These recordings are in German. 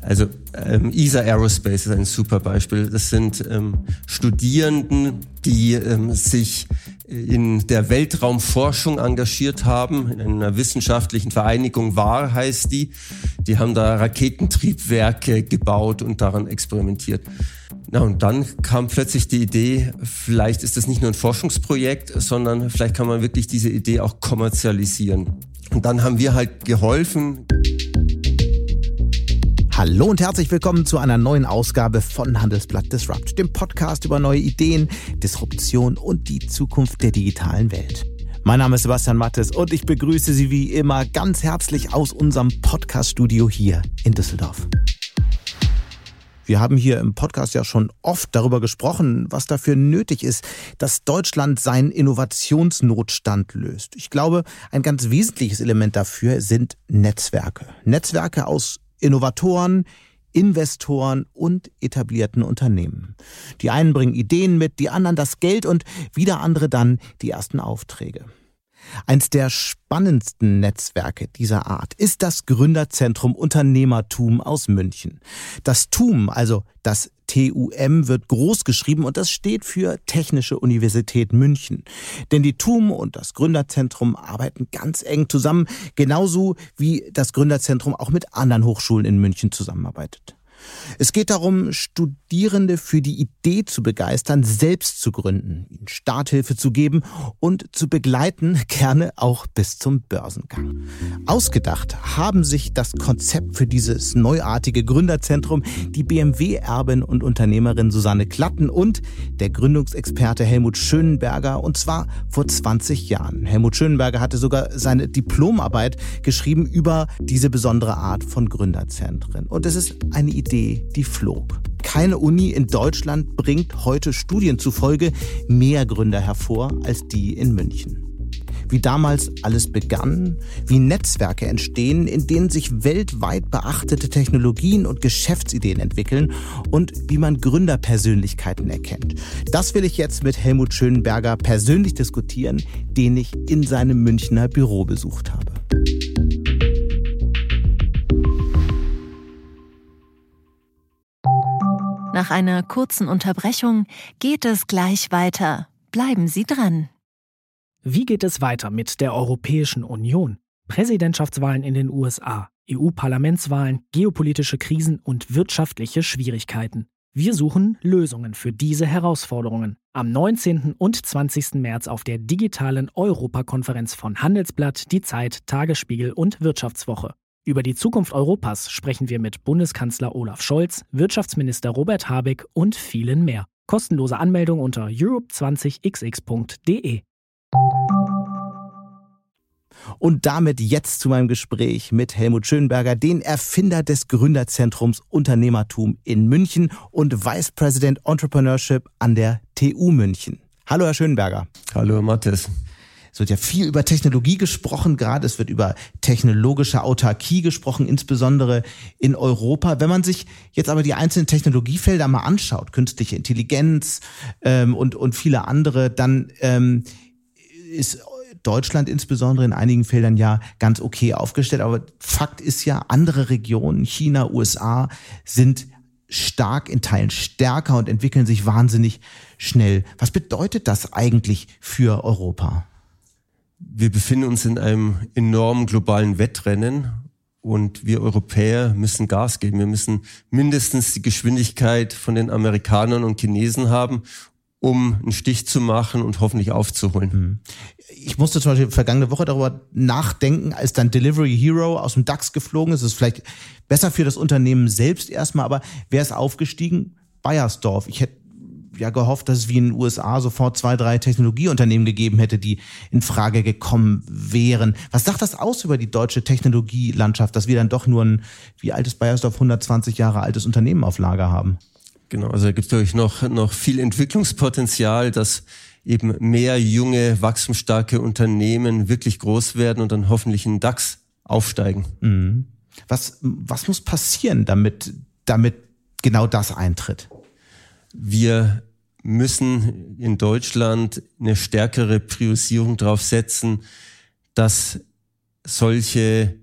Also ähm, ESA Aerospace ist ein super Beispiel. Das sind ähm, Studierenden, die ähm, sich in der Weltraumforschung engagiert haben, in einer wissenschaftlichen Vereinigung WAR heißt die. Die haben da Raketentriebwerke gebaut und daran experimentiert. Na, und dann kam plötzlich die Idee, vielleicht ist das nicht nur ein Forschungsprojekt, sondern vielleicht kann man wirklich diese Idee auch kommerzialisieren. Und dann haben wir halt geholfen. Hallo und herzlich willkommen zu einer neuen Ausgabe von Handelsblatt Disrupt, dem Podcast über neue Ideen, Disruption und die Zukunft der digitalen Welt. Mein Name ist Sebastian Mattes und ich begrüße Sie wie immer ganz herzlich aus unserem Podcast-Studio hier in Düsseldorf. Wir haben hier im Podcast ja schon oft darüber gesprochen, was dafür nötig ist, dass Deutschland seinen Innovationsnotstand löst. Ich glaube, ein ganz wesentliches Element dafür sind Netzwerke. Netzwerke aus Innovatoren, Investoren und etablierten Unternehmen. Die einen bringen Ideen mit, die anderen das Geld und wieder andere dann die ersten Aufträge. Eins der spannendsten Netzwerke dieser Art ist das Gründerzentrum Unternehmertum aus München. Das TUM, also das TUM wird groß geschrieben und das steht für Technische Universität München. Denn die TUM und das Gründerzentrum arbeiten ganz eng zusammen, genauso wie das Gründerzentrum auch mit anderen Hochschulen in München zusammenarbeitet. Es geht darum, Studierende für die Idee zu begeistern, selbst zu gründen, ihnen Starthilfe zu geben und zu begleiten, gerne auch bis zum Börsengang. Ausgedacht haben sich das Konzept für dieses neuartige Gründerzentrum die BMW-Erbin und Unternehmerin Susanne Klatten und der Gründungsexperte Helmut Schönenberger und zwar vor 20 Jahren. Helmut Schönenberger hatte sogar seine Diplomarbeit geschrieben über diese besondere Art von Gründerzentren. Und es ist eine Idee, die flog. Keine Uni in Deutschland bringt heute Studien zufolge mehr Gründer hervor als die in München. Wie damals alles begann, wie Netzwerke entstehen, in denen sich weltweit beachtete Technologien und Geschäftsideen entwickeln und wie man Gründerpersönlichkeiten erkennt. Das will ich jetzt mit Helmut Schönberger persönlich diskutieren, den ich in seinem Münchner Büro besucht habe. Nach einer kurzen Unterbrechung geht es gleich weiter. Bleiben Sie dran. Wie geht es weiter mit der Europäischen Union? Präsidentschaftswahlen in den USA, EU-Parlamentswahlen, geopolitische Krisen und wirtschaftliche Schwierigkeiten. Wir suchen Lösungen für diese Herausforderungen. Am 19. und 20. März auf der digitalen Europakonferenz von Handelsblatt, Die Zeit, Tagesspiegel und Wirtschaftswoche. Über die Zukunft Europas sprechen wir mit Bundeskanzler Olaf Scholz, Wirtschaftsminister Robert Habeck und vielen mehr. Kostenlose Anmeldung unter europe20xx.de. Und damit jetzt zu meinem Gespräch mit Helmut Schönberger, den Erfinder des Gründerzentrums Unternehmertum in München und Vice President Entrepreneurship an der TU München. Hallo, Herr Schönberger. Hallo, Mathis. Es wird ja viel über Technologie gesprochen, gerade es wird über technologische Autarkie gesprochen, insbesondere in Europa. Wenn man sich jetzt aber die einzelnen Technologiefelder mal anschaut, künstliche Intelligenz ähm, und, und viele andere, dann ähm, ist Deutschland insbesondere in einigen Feldern ja ganz okay aufgestellt. Aber Fakt ist ja, andere Regionen, China, USA, sind stark, in Teilen stärker und entwickeln sich wahnsinnig schnell. Was bedeutet das eigentlich für Europa? Wir befinden uns in einem enormen globalen Wettrennen und wir Europäer müssen Gas geben. Wir müssen mindestens die Geschwindigkeit von den Amerikanern und Chinesen haben, um einen Stich zu machen und hoffentlich aufzuholen. Hm. Ich musste zum Beispiel vergangene Woche darüber nachdenken, als dann Delivery Hero aus dem DAX geflogen ist. Das ist vielleicht besser für das Unternehmen selbst erstmal, aber wer ist aufgestiegen? Bayersdorf. Ich hätte ja gehofft, dass es wie in den USA sofort zwei, drei Technologieunternehmen gegeben hätte, die in Frage gekommen wären. Was sagt das aus über die deutsche Technologielandschaft, dass wir dann doch nur ein, wie altes Bayersdorf, 120 Jahre altes Unternehmen auf Lager haben? Genau, also da gibt es natürlich noch, noch viel Entwicklungspotenzial, dass eben mehr junge, wachstumsstarke Unternehmen wirklich groß werden und dann hoffentlich in DAX aufsteigen. Mhm. Was, was muss passieren, damit, damit genau das eintritt? Wir müssen in Deutschland eine stärkere Priorisierung darauf setzen, dass solche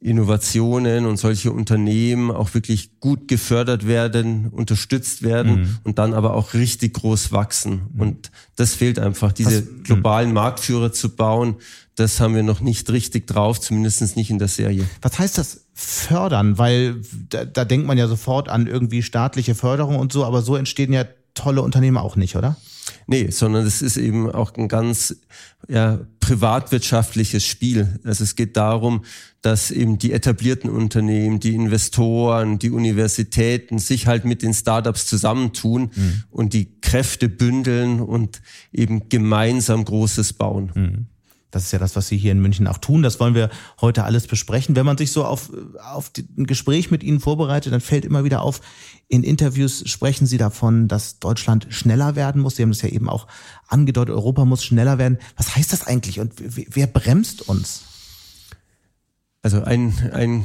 Innovationen und solche Unternehmen auch wirklich gut gefördert werden, unterstützt werden mhm. und dann aber auch richtig groß wachsen. Mhm. Und das fehlt einfach, diese Was, globalen mhm. Marktführer zu bauen. Das haben wir noch nicht richtig drauf, zumindest nicht in der Serie. Was heißt das fördern? Weil da, da denkt man ja sofort an irgendwie staatliche Förderung und so, aber so entstehen ja tolle Unternehmen auch nicht, oder? Nee, sondern es ist eben auch ein ganz ja, privatwirtschaftliches Spiel. Also es geht darum, dass eben die etablierten Unternehmen, die Investoren, die Universitäten sich halt mit den Startups zusammentun mhm. und die Kräfte bündeln und eben gemeinsam Großes bauen. Mhm. Das ist ja das, was Sie hier in München auch tun. Das wollen wir heute alles besprechen. Wenn man sich so auf, auf ein Gespräch mit Ihnen vorbereitet, dann fällt immer wieder auf, in Interviews sprechen Sie davon, dass Deutschland schneller werden muss. Sie haben das ja eben auch angedeutet, Europa muss schneller werden. Was heißt das eigentlich und wer bremst uns? Also ein, ein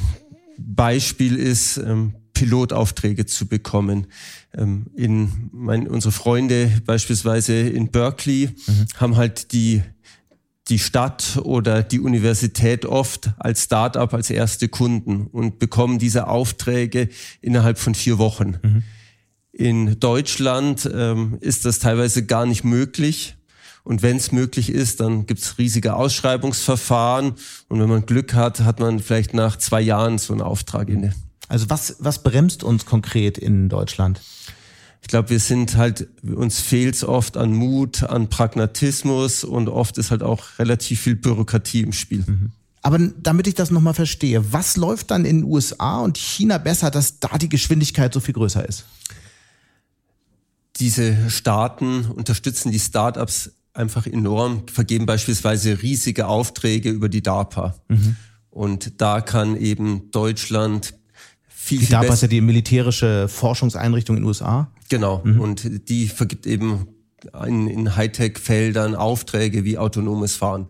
Beispiel ist, ähm, Pilotaufträge zu bekommen. Ähm, in mein, unsere Freunde beispielsweise in Berkeley mhm. haben halt die die Stadt oder die Universität oft als Start-up als erste Kunden und bekommen diese Aufträge innerhalb von vier Wochen. Mhm. In Deutschland ähm, ist das teilweise gar nicht möglich. Und wenn es möglich ist, dann gibt es riesige Ausschreibungsverfahren. Und wenn man Glück hat, hat man vielleicht nach zwei Jahren so einen Auftrag inne. Also was, was bremst uns konkret in Deutschland? Ich glaube, wir sind halt, uns fehlt es oft an Mut, an Pragmatismus und oft ist halt auch relativ viel Bürokratie im Spiel. Mhm. Aber damit ich das nochmal verstehe, was läuft dann in den USA und China besser, dass da die Geschwindigkeit so viel größer ist? Diese Staaten unterstützen die Startups einfach enorm, vergeben beispielsweise riesige Aufträge über die DARPA. Mhm. Und da kann eben Deutschland viel, die viel DARPA ist ja die militärische Forschungseinrichtung in den USA. Genau. Mhm. Und die vergibt eben in, in Hightech-Feldern Aufträge wie autonomes Fahren.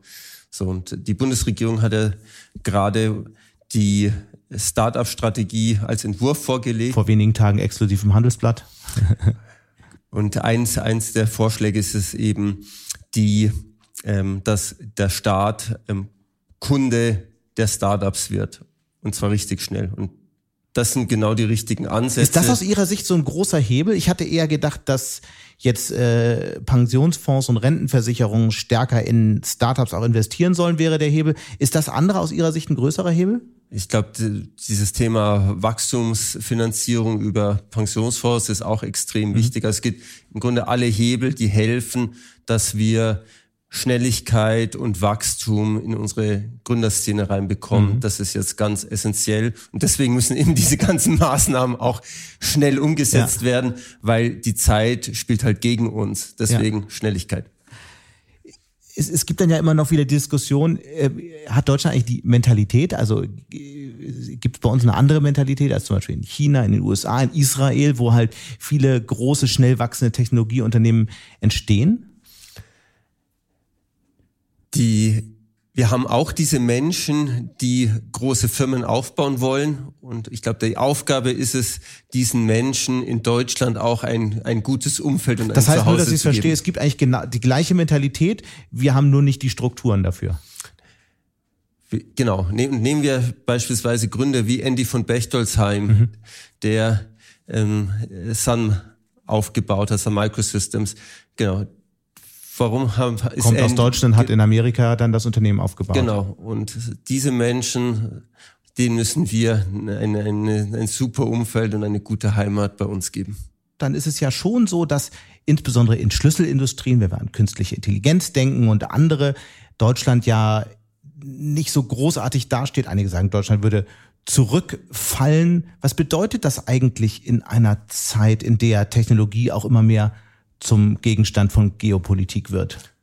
So, und die Bundesregierung hatte gerade die Start-up-Strategie als Entwurf vorgelegt. Vor wenigen Tagen exklusiv im Handelsblatt. und eins, eins der Vorschläge ist es eben, die, ähm, dass der Staat ähm, Kunde der Startups wird. Und zwar richtig schnell. Und das sind genau die richtigen Ansätze. Ist das aus Ihrer Sicht so ein großer Hebel? Ich hatte eher gedacht, dass jetzt äh, Pensionsfonds und Rentenversicherungen stärker in Startups auch investieren sollen, wäre der Hebel. Ist das andere aus Ihrer Sicht ein größerer Hebel? Ich glaube, dieses Thema Wachstumsfinanzierung über Pensionsfonds ist auch extrem mhm. wichtig. Also es gibt im Grunde alle Hebel, die helfen, dass wir Schnelligkeit und Wachstum in unsere Gründerszene reinbekommen. Mhm. Das ist jetzt ganz essentiell. Und deswegen müssen eben diese ganzen Maßnahmen auch schnell umgesetzt ja. werden, weil die Zeit spielt halt gegen uns. Deswegen ja. Schnelligkeit. Es, es, gibt dann ja immer noch wieder Diskussion, äh, hat Deutschland eigentlich die Mentalität, also äh, gibt es bei uns eine andere Mentalität als zum Beispiel in China, in den USA, in Israel, wo halt viele große, schnell wachsende Technologieunternehmen entstehen? Die wir haben auch diese Menschen, die große Firmen aufbauen wollen. Und ich glaube, die Aufgabe ist es, diesen Menschen in Deutschland auch ein, ein gutes Umfeld und ein Das heißt Zuhause nur, dass ich es verstehe, es gibt eigentlich genau die gleiche Mentalität, wir haben nur nicht die Strukturen dafür. Genau. Nehmen wir beispielsweise Gründer wie Andy von Bechtolsheim, mhm. der ähm, Sun aufgebaut hat, Sun Microsystems. Genau warum haben, ist Kommt aus Deutschland, hat in Amerika dann das Unternehmen aufgebaut. Genau. Und diese Menschen, denen müssen wir ein, ein, ein super Umfeld und eine gute Heimat bei uns geben. Dann ist es ja schon so, dass insbesondere in Schlüsselindustrien, wenn wir an künstliche Intelligenz denken und andere, Deutschland ja nicht so großartig dasteht. Einige sagen, Deutschland würde zurückfallen. Was bedeutet das eigentlich in einer Zeit, in der Technologie auch immer mehr zum Gegenstand von Geopolitik wird?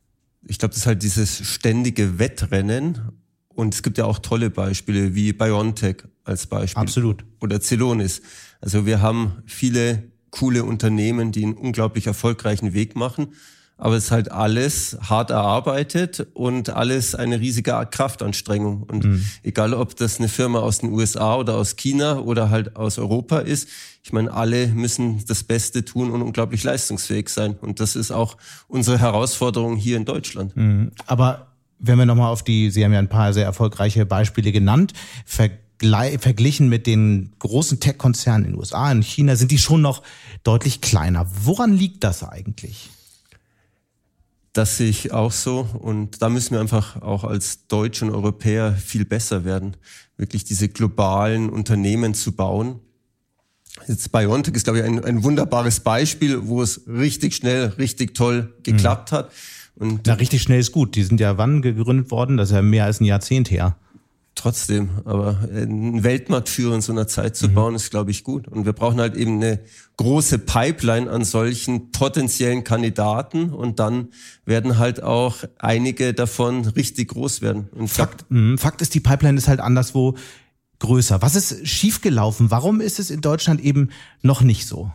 Ich glaube, das ist halt dieses ständige Wettrennen. Und es gibt ja auch tolle Beispiele wie BioNTech als Beispiel. Absolut. Oder Celonis. Also wir haben viele coole Unternehmen, die einen unglaublich erfolgreichen Weg machen aber es ist halt alles hart erarbeitet und alles eine riesige Kraftanstrengung. Und mhm. egal, ob das eine Firma aus den USA oder aus China oder halt aus Europa ist, ich meine, alle müssen das Beste tun und unglaublich leistungsfähig sein. Und das ist auch unsere Herausforderung hier in Deutschland. Mhm. Aber wenn wir nochmal auf die, Sie haben ja ein paar sehr erfolgreiche Beispiele genannt, verglichen mit den großen Tech-Konzernen in den USA und China sind die schon noch deutlich kleiner. Woran liegt das eigentlich? Das sehe ich auch so. Und da müssen wir einfach auch als Deutsche und Europäer viel besser werden, wirklich diese globalen Unternehmen zu bauen. Jetzt BioNTech ist, glaube ich, ein, ein wunderbares Beispiel, wo es richtig schnell, richtig toll geklappt mhm. hat. Und Na, richtig schnell ist gut. Die sind ja wann gegründet worden? Das ist ja mehr als ein Jahrzehnt her trotzdem, aber einen Weltmarktführer in so einer Zeit zu mhm. bauen, ist, glaube ich, gut. Und wir brauchen halt eben eine große Pipeline an solchen potenziellen Kandidaten und dann werden halt auch einige davon richtig groß werden. Und Fakt, mh, Fakt ist, die Pipeline ist halt anderswo größer. Was ist schiefgelaufen? Warum ist es in Deutschland eben noch nicht so?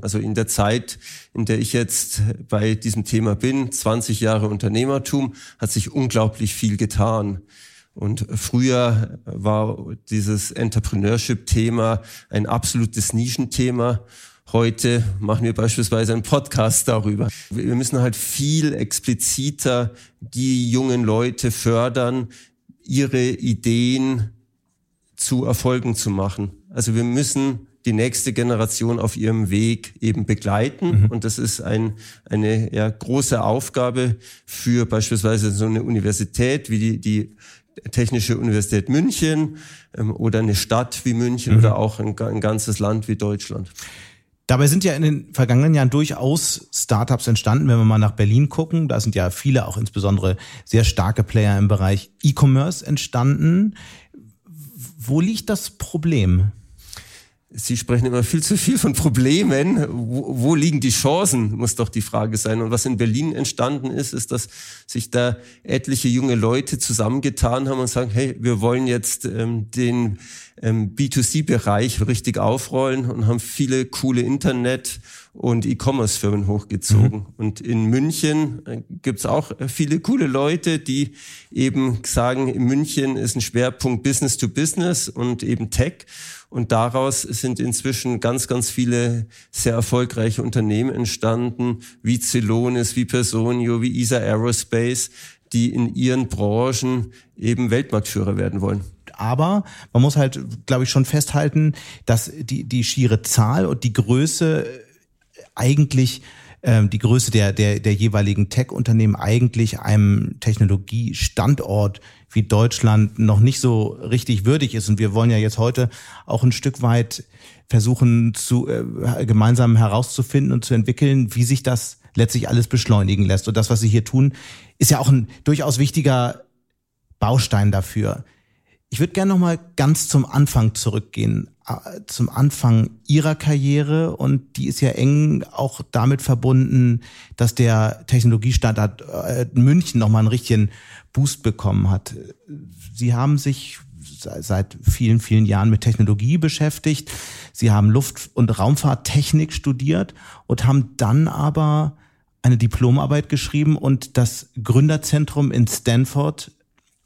Also in der Zeit, in der ich jetzt bei diesem Thema bin, 20 Jahre Unternehmertum, hat sich unglaublich viel getan. Und früher war dieses Entrepreneurship-Thema ein absolutes Nischenthema. Heute machen wir beispielsweise einen Podcast darüber. Wir müssen halt viel expliziter die jungen Leute fördern, ihre Ideen zu Erfolgen zu machen. Also wir müssen die nächste Generation auf ihrem Weg eben begleiten. Mhm. Und das ist ein, eine ja, große Aufgabe für beispielsweise so eine Universität wie die, die Technische Universität München ähm, oder eine Stadt wie München mhm. oder auch ein, ein ganzes Land wie Deutschland. Dabei sind ja in den vergangenen Jahren durchaus Startups entstanden, wenn wir mal nach Berlin gucken. Da sind ja viele, auch insbesondere sehr starke Player im Bereich E-Commerce entstanden. Wo liegt das Problem? Sie sprechen immer viel zu viel von Problemen. Wo, wo, liegen die Chancen, muss doch die Frage sein. Und was in Berlin entstanden ist, ist, dass sich da etliche junge Leute zusammengetan haben und sagen, hey, wir wollen jetzt ähm, den ähm, B2C-Bereich richtig aufrollen und haben viele coole Internet- und E-Commerce-Firmen hochgezogen. Mhm. Und in München äh, gibt's auch viele coole Leute, die eben sagen, in München ist ein Schwerpunkt Business to Business und eben Tech. Und daraus sind inzwischen ganz, ganz viele sehr erfolgreiche Unternehmen entstanden, wie Celonis, wie Personio, wie ESA Aerospace, die in ihren Branchen eben Weltmarktführer werden wollen. Aber man muss halt, glaube ich, schon festhalten, dass die, die schiere Zahl und die Größe eigentlich ähm, die Größe der, der, der jeweiligen Tech-Unternehmen eigentlich einem Technologiestandort wie Deutschland noch nicht so richtig würdig ist. Und wir wollen ja jetzt heute auch ein Stück weit versuchen, zu, äh, gemeinsam herauszufinden und zu entwickeln, wie sich das letztlich alles beschleunigen lässt. Und das, was Sie hier tun, ist ja auch ein durchaus wichtiger Baustein dafür. Ich würde gerne noch mal ganz zum Anfang zurückgehen, zum Anfang Ihrer Karriere und die ist ja eng auch damit verbunden, dass der Technologiestandard äh, München noch mal einen richtigen Boost bekommen hat. Sie haben sich seit vielen, vielen Jahren mit Technologie beschäftigt. Sie haben Luft- und Raumfahrttechnik studiert und haben dann aber eine Diplomarbeit geschrieben und das Gründerzentrum in Stanford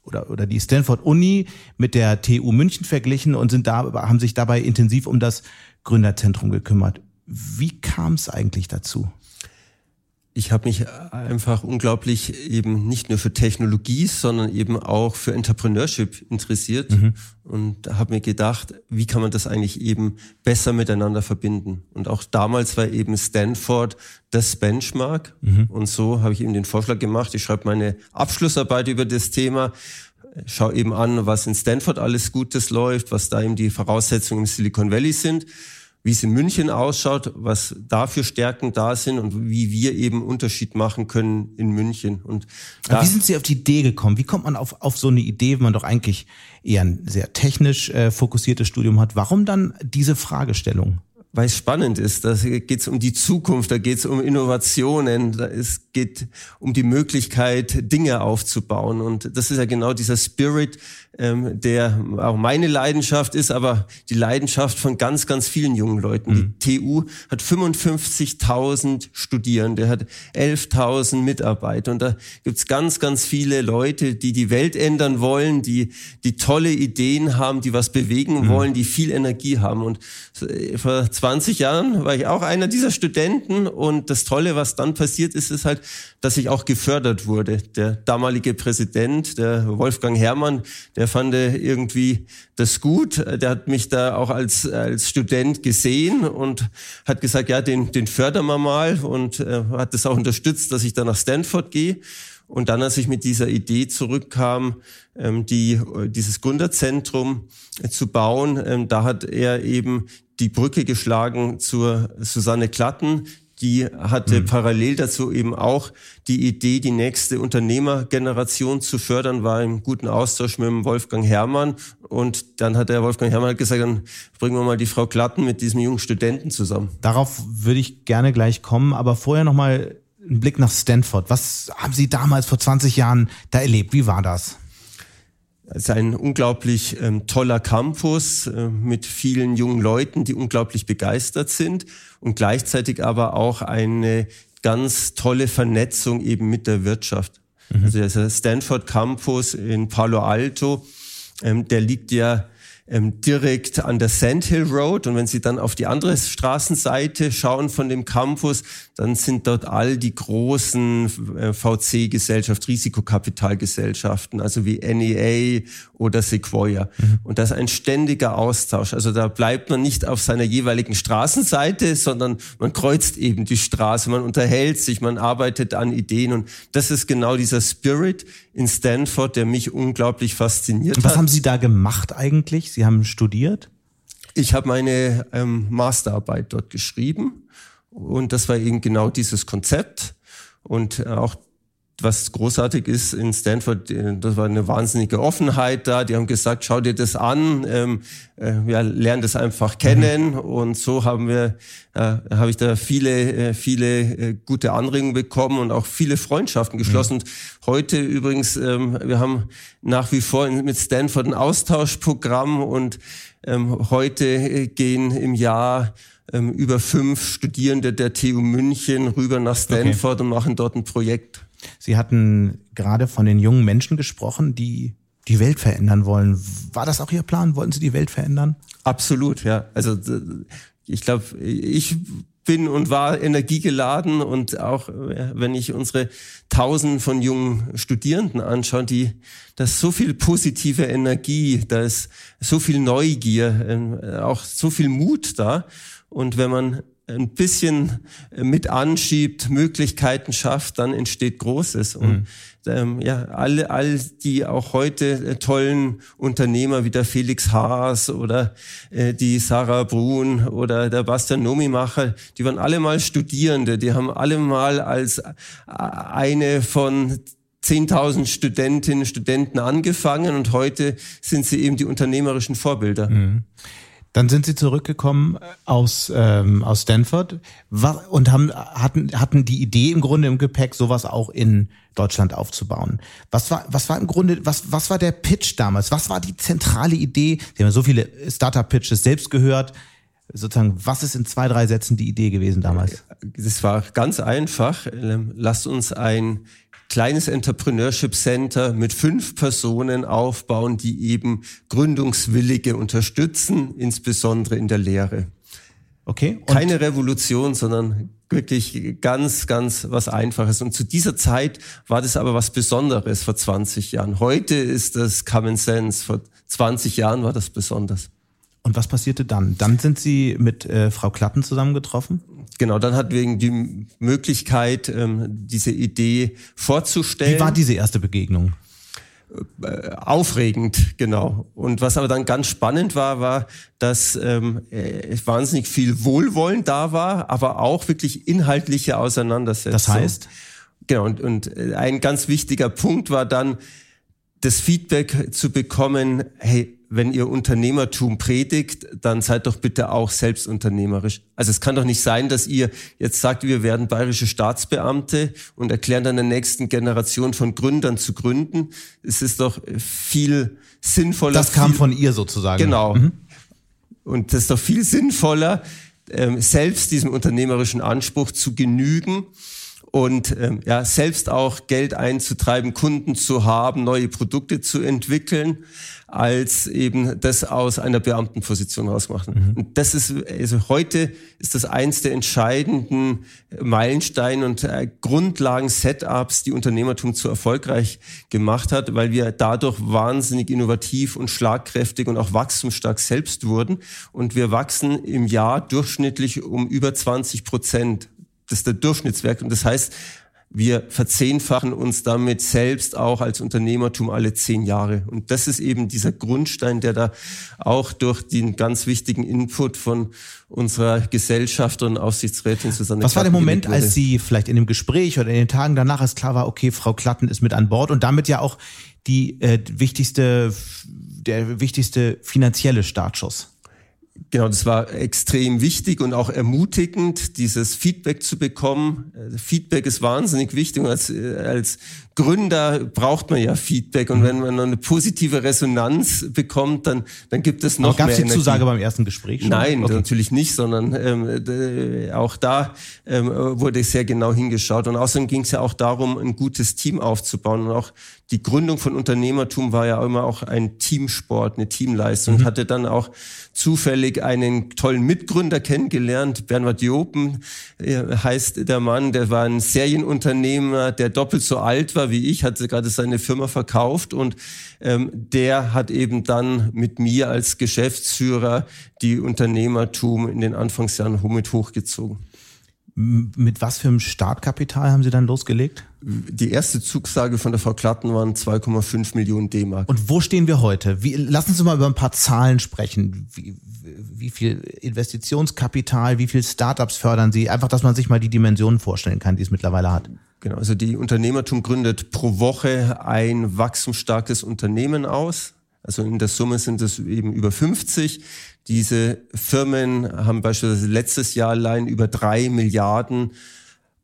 oder, oder die Stanford Uni mit der TU München verglichen und sind da, haben sich dabei intensiv um das Gründerzentrum gekümmert. Wie kam es eigentlich dazu? Ich habe mich einfach unglaublich eben nicht nur für Technologie, sondern eben auch für Entrepreneurship interessiert mhm. und habe mir gedacht, wie kann man das eigentlich eben besser miteinander verbinden? Und auch damals war eben Stanford das Benchmark mhm. und so habe ich eben den Vorschlag gemacht, ich schreibe meine Abschlussarbeit über das Thema, schau eben an, was in Stanford alles Gutes läuft, was da eben die Voraussetzungen im Silicon Valley sind wie es in München ausschaut, was da für Stärken da sind und wie wir eben Unterschied machen können in München. Und wie sind Sie auf die Idee gekommen? Wie kommt man auf, auf so eine Idee, wenn man doch eigentlich eher ein sehr technisch äh, fokussiertes Studium hat? Warum dann diese Fragestellung? weil es spannend ist. Da geht es um die Zukunft, da geht es um Innovationen, da es geht um die Möglichkeit, Dinge aufzubauen. Und das ist ja genau dieser Spirit, ähm, der auch meine Leidenschaft ist, aber die Leidenschaft von ganz, ganz vielen jungen Leuten. Mhm. Die TU hat 55.000 Studierende, hat 11.000 Mitarbeiter und da gibt's ganz, ganz viele Leute, die die Welt ändern wollen, die, die tolle Ideen haben, die was bewegen mhm. wollen, die viel Energie haben. Und vor 20 Jahren war ich auch einer dieser Studenten und das Tolle, was dann passiert ist, ist halt, dass ich auch gefördert wurde. Der damalige Präsident, der Wolfgang Herrmann, der der fand irgendwie das gut. Der hat mich da auch als, als Student gesehen und hat gesagt, ja, den, den fördern wir mal und äh, hat das auch unterstützt, dass ich da nach Stanford gehe. Und dann, als ich mit dieser Idee zurückkam, ähm, die, dieses Gründerzentrum äh, zu bauen, ähm, da hat er eben die Brücke geschlagen zur Susanne Klatten, die hatte mhm. parallel dazu eben auch die Idee, die nächste Unternehmergeneration zu fördern, war im guten Austausch mit dem Wolfgang Herrmann. Und dann hat der Wolfgang Herrmann halt gesagt, dann bringen wir mal die Frau Klatten mit diesem jungen Studenten zusammen. Darauf würde ich gerne gleich kommen, aber vorher nochmal ein Blick nach Stanford. Was haben Sie damals vor 20 Jahren da erlebt? Wie war das? Es ist ein unglaublich ähm, toller Campus äh, mit vielen jungen Leuten, die unglaublich begeistert sind und gleichzeitig aber auch eine ganz tolle Vernetzung eben mit der Wirtschaft. Mhm. Also der Stanford Campus in Palo Alto, ähm, der liegt ja ähm, direkt an der Sand Hill Road. Und wenn Sie dann auf die andere Straßenseite schauen von dem Campus, dann sind dort all die großen äh, VC-Gesellschaft, Risikokapitalgesellschaften, also wie NEA oder Sequoia. Mhm. Und das ist ein ständiger Austausch. Also da bleibt man nicht auf seiner jeweiligen Straßenseite, sondern man kreuzt eben die Straße, man unterhält sich, man arbeitet an Ideen. Und das ist genau dieser Spirit in Stanford, der mich unglaublich fasziniert Und was hat. haben Sie da gemacht eigentlich? Sie haben studiert? Ich habe meine ähm, Masterarbeit dort geschrieben und das war eben genau dieses Konzept und auch was großartig ist in Stanford, äh, das war eine wahnsinnige Offenheit da. Die haben gesagt, schau dir das an, ähm, äh, ja, lern das einfach kennen. Mhm. Und so haben wir, äh, habe ich da viele, äh, viele äh, gute Anregungen bekommen und auch viele Freundschaften geschlossen. Mhm. Und heute übrigens, ähm, wir haben nach wie vor mit Stanford ein Austauschprogramm und ähm, heute äh, gehen im Jahr ähm, über fünf Studierende der TU München rüber nach Stanford okay. und machen dort ein Projekt. Sie hatten gerade von den jungen Menschen gesprochen, die die Welt verändern wollen. War das auch Ihr Plan? Wollten Sie die Welt verändern? Absolut, ja. Also ich glaube, ich bin und war energiegeladen und auch wenn ich unsere Tausenden von jungen Studierenden anschaue, die da ist so viel positive Energie, da ist so viel Neugier, ähm, auch so viel Mut da. Und wenn man ein bisschen mit anschiebt, Möglichkeiten schafft, dann entsteht Großes. Und mhm. ähm, ja, alle, all die auch heute äh, tollen Unternehmer wie der Felix Haas oder äh, die Sarah Brun oder der Bastian Nomimacher, die waren alle mal Studierende, die haben alle mal als äh, eine von 10.000 Studentinnen und Studenten angefangen und heute sind sie eben die unternehmerischen Vorbilder. Mhm. Dann sind Sie zurückgekommen aus, ähm, aus Stanford und haben, hatten, hatten die Idee im Grunde im Gepäck, sowas auch in Deutschland aufzubauen. Was war, was war im Grunde, was, was war der Pitch damals? Was war die zentrale Idee? Sie haben ja so viele Startup-Pitches selbst gehört. Sozusagen, was ist in zwei, drei Sätzen die Idee gewesen damals? Das war ganz einfach. Lasst uns ein kleines Entrepreneurship Center mit fünf Personen aufbauen, die eben Gründungswillige unterstützen, insbesondere in der Lehre. Okay. Keine Revolution, sondern wirklich ganz, ganz was Einfaches. Und zu dieser Zeit war das aber was Besonderes vor 20 Jahren. Heute ist das Common Sense. Vor 20 Jahren war das besonders. Und was passierte dann? Dann sind Sie mit äh, Frau Klatten zusammengetroffen? Genau, dann hatten wir die Möglichkeit, ähm, diese Idee vorzustellen. Wie war diese erste Begegnung? Äh, aufregend, genau. Und was aber dann ganz spannend war, war, dass ähm, äh, wahnsinnig viel Wohlwollen da war, aber auch wirklich inhaltliche Auseinandersetzungen. Das heißt? Genau, und, und äh, ein ganz wichtiger Punkt war dann, das Feedback zu bekommen, hey, wenn ihr Unternehmertum predigt, dann seid doch bitte auch selbst unternehmerisch. Also es kann doch nicht sein, dass ihr jetzt sagt, wir werden bayerische Staatsbeamte und erklären dann der nächsten Generation von Gründern zu gründen. Es ist doch viel sinnvoller. Das kam viel, von ihr sozusagen. Genau. Mhm. Und das ist doch viel sinnvoller, ähm, selbst diesem unternehmerischen Anspruch zu genügen und ähm, ja, selbst auch Geld einzutreiben, Kunden zu haben, neue Produkte zu entwickeln, als eben das aus einer Beamtenposition rausmachen. Mhm. Und das ist, also heute ist das eins der entscheidenden Meilensteine und äh, Grundlagen, Setups, die Unternehmertum zu erfolgreich gemacht hat, weil wir dadurch wahnsinnig innovativ und schlagkräftig und auch wachstumsstark selbst wurden. Und wir wachsen im Jahr durchschnittlich um über 20 Prozent das ist der Durchschnittswert. Und das heißt, wir verzehnfachen uns damit selbst auch als Unternehmertum alle zehn Jahre. Und das ist eben dieser Grundstein, der da auch durch den ganz wichtigen Input von unserer Gesellschaft und Aufsichtsrätin Susanne Was war der Moment, als Sie vielleicht in dem Gespräch oder in den Tagen danach, als klar war, okay, Frau Klatten ist mit an Bord und damit ja auch die äh, wichtigste, der wichtigste finanzielle Startschuss? Genau, das war extrem wichtig und auch ermutigend, dieses Feedback zu bekommen. Äh, Feedback ist wahnsinnig wichtig als, äh, als Gründer braucht man ja Feedback und mhm. wenn man eine positive Resonanz bekommt, dann, dann gibt es noch Aber gab mehr. Gab es die Zusage beim ersten Gespräch schon? Nein, okay. natürlich nicht, sondern ähm, auch da ähm, wurde sehr genau hingeschaut und außerdem ging es ja auch darum, ein gutes Team aufzubauen und auch die Gründung von Unternehmertum war ja immer auch ein Teamsport, eine Teamleistung. Mhm. Ich hatte dann auch zufällig einen tollen Mitgründer kennengelernt. Bernhard Jopen äh, heißt der Mann, der war ein Serienunternehmer, der doppelt so alt war wie ich, hatte gerade seine Firma verkauft und ähm, der hat eben dann mit mir als Geschäftsführer die Unternehmertum in den Anfangsjahren mit hochgezogen. Mit was für einem Startkapital haben Sie dann losgelegt? Die erste Zugsage von der Frau Klatten waren 2,5 Millionen D-Mark. Und wo stehen wir heute? Wie, lassen Sie mal über ein paar Zahlen sprechen. Wie, wie viel Investitionskapital, wie viel Startups fördern Sie? Einfach, dass man sich mal die Dimensionen vorstellen kann, die es mittlerweile hat. Genau, also die Unternehmertum gründet pro Woche ein wachstumsstarkes Unternehmen aus. Also in der Summe sind es eben über 50. Diese Firmen haben beispielsweise letztes Jahr allein über drei Milliarden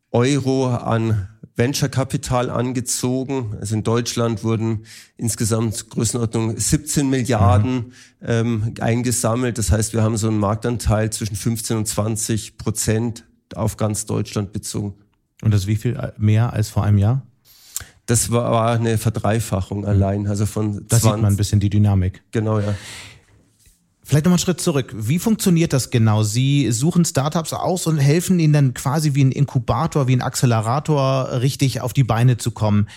Euro an Venture-Kapital angezogen. Also in Deutschland wurden insgesamt Größenordnung 17 Milliarden mhm. ähm, eingesammelt. Das heißt, wir haben so einen Marktanteil zwischen 15 und 20 Prozent auf ganz Deutschland bezogen. Und das wie viel mehr als vor einem Jahr? Das war eine Verdreifachung mhm. allein. Also von da sieht man ein bisschen die Dynamik. Genau, ja. Vielleicht nochmal einen Schritt zurück. Wie funktioniert das genau? Sie suchen Startups aus und helfen ihnen dann quasi wie ein Inkubator, wie ein Accelerator richtig auf die Beine zu kommen.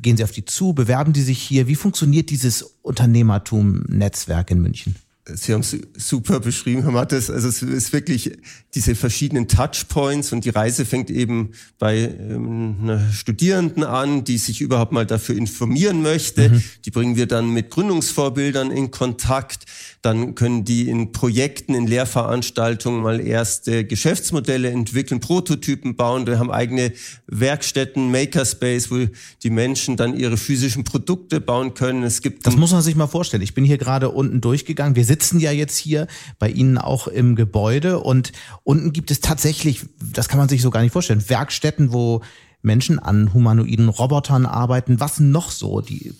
Gehen Sie auf die zu, bewerben die sich hier? Wie funktioniert dieses Unternehmertum-Netzwerk in München? Sie haben es super beschrieben, Herr Mattes. Also es ist wirklich diese verschiedenen Touchpoints und die Reise fängt eben bei ähm, einer Studierenden an, die sich überhaupt mal dafür informieren möchte. Mhm. Die bringen wir dann mit Gründungsvorbildern in Kontakt. Dann können die in Projekten, in Lehrveranstaltungen mal erste Geschäftsmodelle entwickeln, Prototypen bauen. Wir haben eigene Werkstätten, Makerspace, wo die Menschen dann ihre physischen Produkte bauen können. Es gibt das muss man sich mal vorstellen. Ich bin hier gerade unten durchgegangen. Wir sitzen ja jetzt hier bei Ihnen auch im Gebäude und unten gibt es tatsächlich, das kann man sich so gar nicht vorstellen, Werkstätten, wo Menschen an humanoiden Robotern arbeiten. Was noch so? Die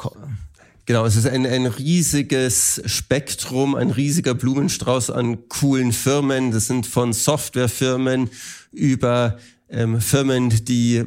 Genau, es ist ein, ein riesiges Spektrum, ein riesiger Blumenstrauß an coolen Firmen. Das sind von Softwarefirmen über ähm, Firmen, die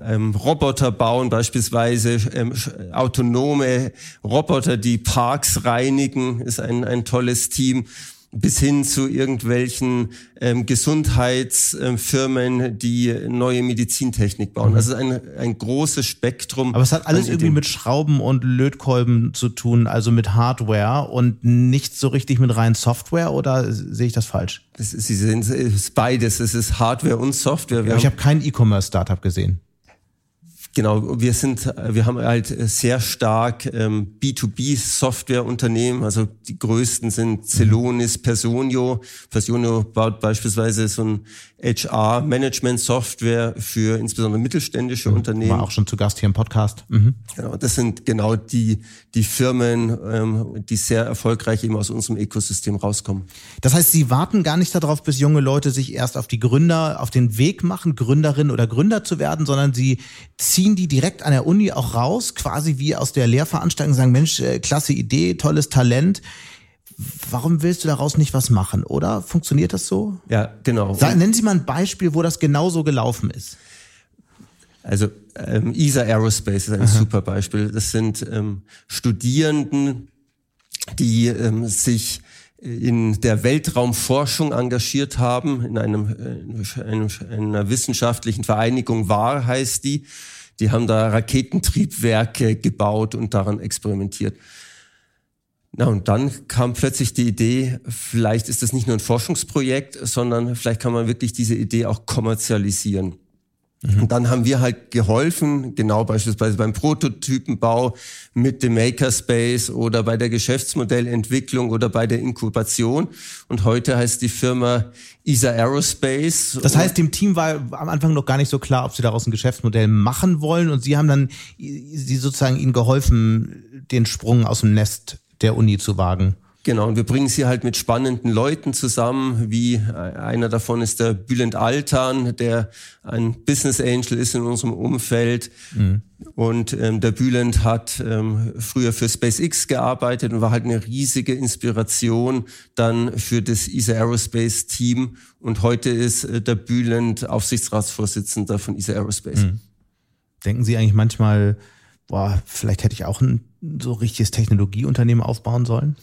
ähm, Roboter bauen, beispielsweise ähm, autonome Roboter, die Parks reinigen, ist ein, ein tolles Team bis hin zu irgendwelchen ähm, Gesundheitsfirmen, die neue Medizintechnik bauen. Mhm. Also ein, ein großes Spektrum. Aber es hat alles irgendwie mit Schrauben und Lötkolben zu tun, also mit Hardware und nicht so richtig mit rein Software oder sehe ich das falsch? Sie sehen es ist beides. Es ist Hardware und Software. Ja, ich habe kein E-Commerce-Startup gesehen. Genau, wir sind, wir haben halt sehr stark ähm, B2B-Softwareunternehmen. Also die größten sind Celonis, Personio. Personio baut beispielsweise so ein HR-Management-Software für insbesondere mittelständische mhm. Unternehmen. War auch schon zu Gast hier im Podcast. Mhm. Genau, das sind genau die, die Firmen, ähm, die sehr erfolgreich eben aus unserem Ökosystem rauskommen. Das heißt, Sie warten gar nicht darauf, bis junge Leute sich erst auf die Gründer, auf den Weg machen, Gründerin oder Gründer zu werden, sondern Sie ziehen die direkt an der Uni auch raus, quasi wie aus der Lehrveranstaltung, sagen, Mensch, äh, klasse Idee, tolles Talent warum willst du daraus nicht was machen, oder? Funktioniert das so? Ja, genau. Sagen, nennen Sie mal ein Beispiel, wo das genauso gelaufen ist. Also ähm, ESA Aerospace ist ein Aha. super Beispiel. Das sind ähm, Studierenden, die ähm, sich in der Weltraumforschung engagiert haben, in einem, äh, einem, einer wissenschaftlichen Vereinigung WAR heißt die. Die haben da Raketentriebwerke gebaut und daran experimentiert. Na, und dann kam plötzlich die Idee, vielleicht ist das nicht nur ein Forschungsprojekt, sondern vielleicht kann man wirklich diese Idee auch kommerzialisieren. Mhm. Und dann haben wir halt geholfen, genau beispielsweise beim Prototypenbau mit dem Makerspace oder bei der Geschäftsmodellentwicklung oder bei der Inkubation. Und heute heißt die Firma ESA Aerospace. Das heißt, dem Team war am Anfang noch gar nicht so klar, ob sie daraus ein Geschäftsmodell machen wollen. Und Sie haben dann Sie sozusagen ihnen geholfen, den Sprung aus dem Nest der Uni zu wagen. Genau, und wir bringen sie halt mit spannenden Leuten zusammen, wie äh, einer davon ist der Bülent Altan, der ein Business Angel ist in unserem Umfeld. Mhm. Und ähm, der Bülent hat ähm, früher für SpaceX gearbeitet und war halt eine riesige Inspiration dann für das ESA Aerospace Team. Und heute ist äh, der Bülent Aufsichtsratsvorsitzender von ESA Aerospace. Mhm. Denken Sie eigentlich manchmal, boah, vielleicht hätte ich auch ein so richtiges Technologieunternehmen aufbauen sollen?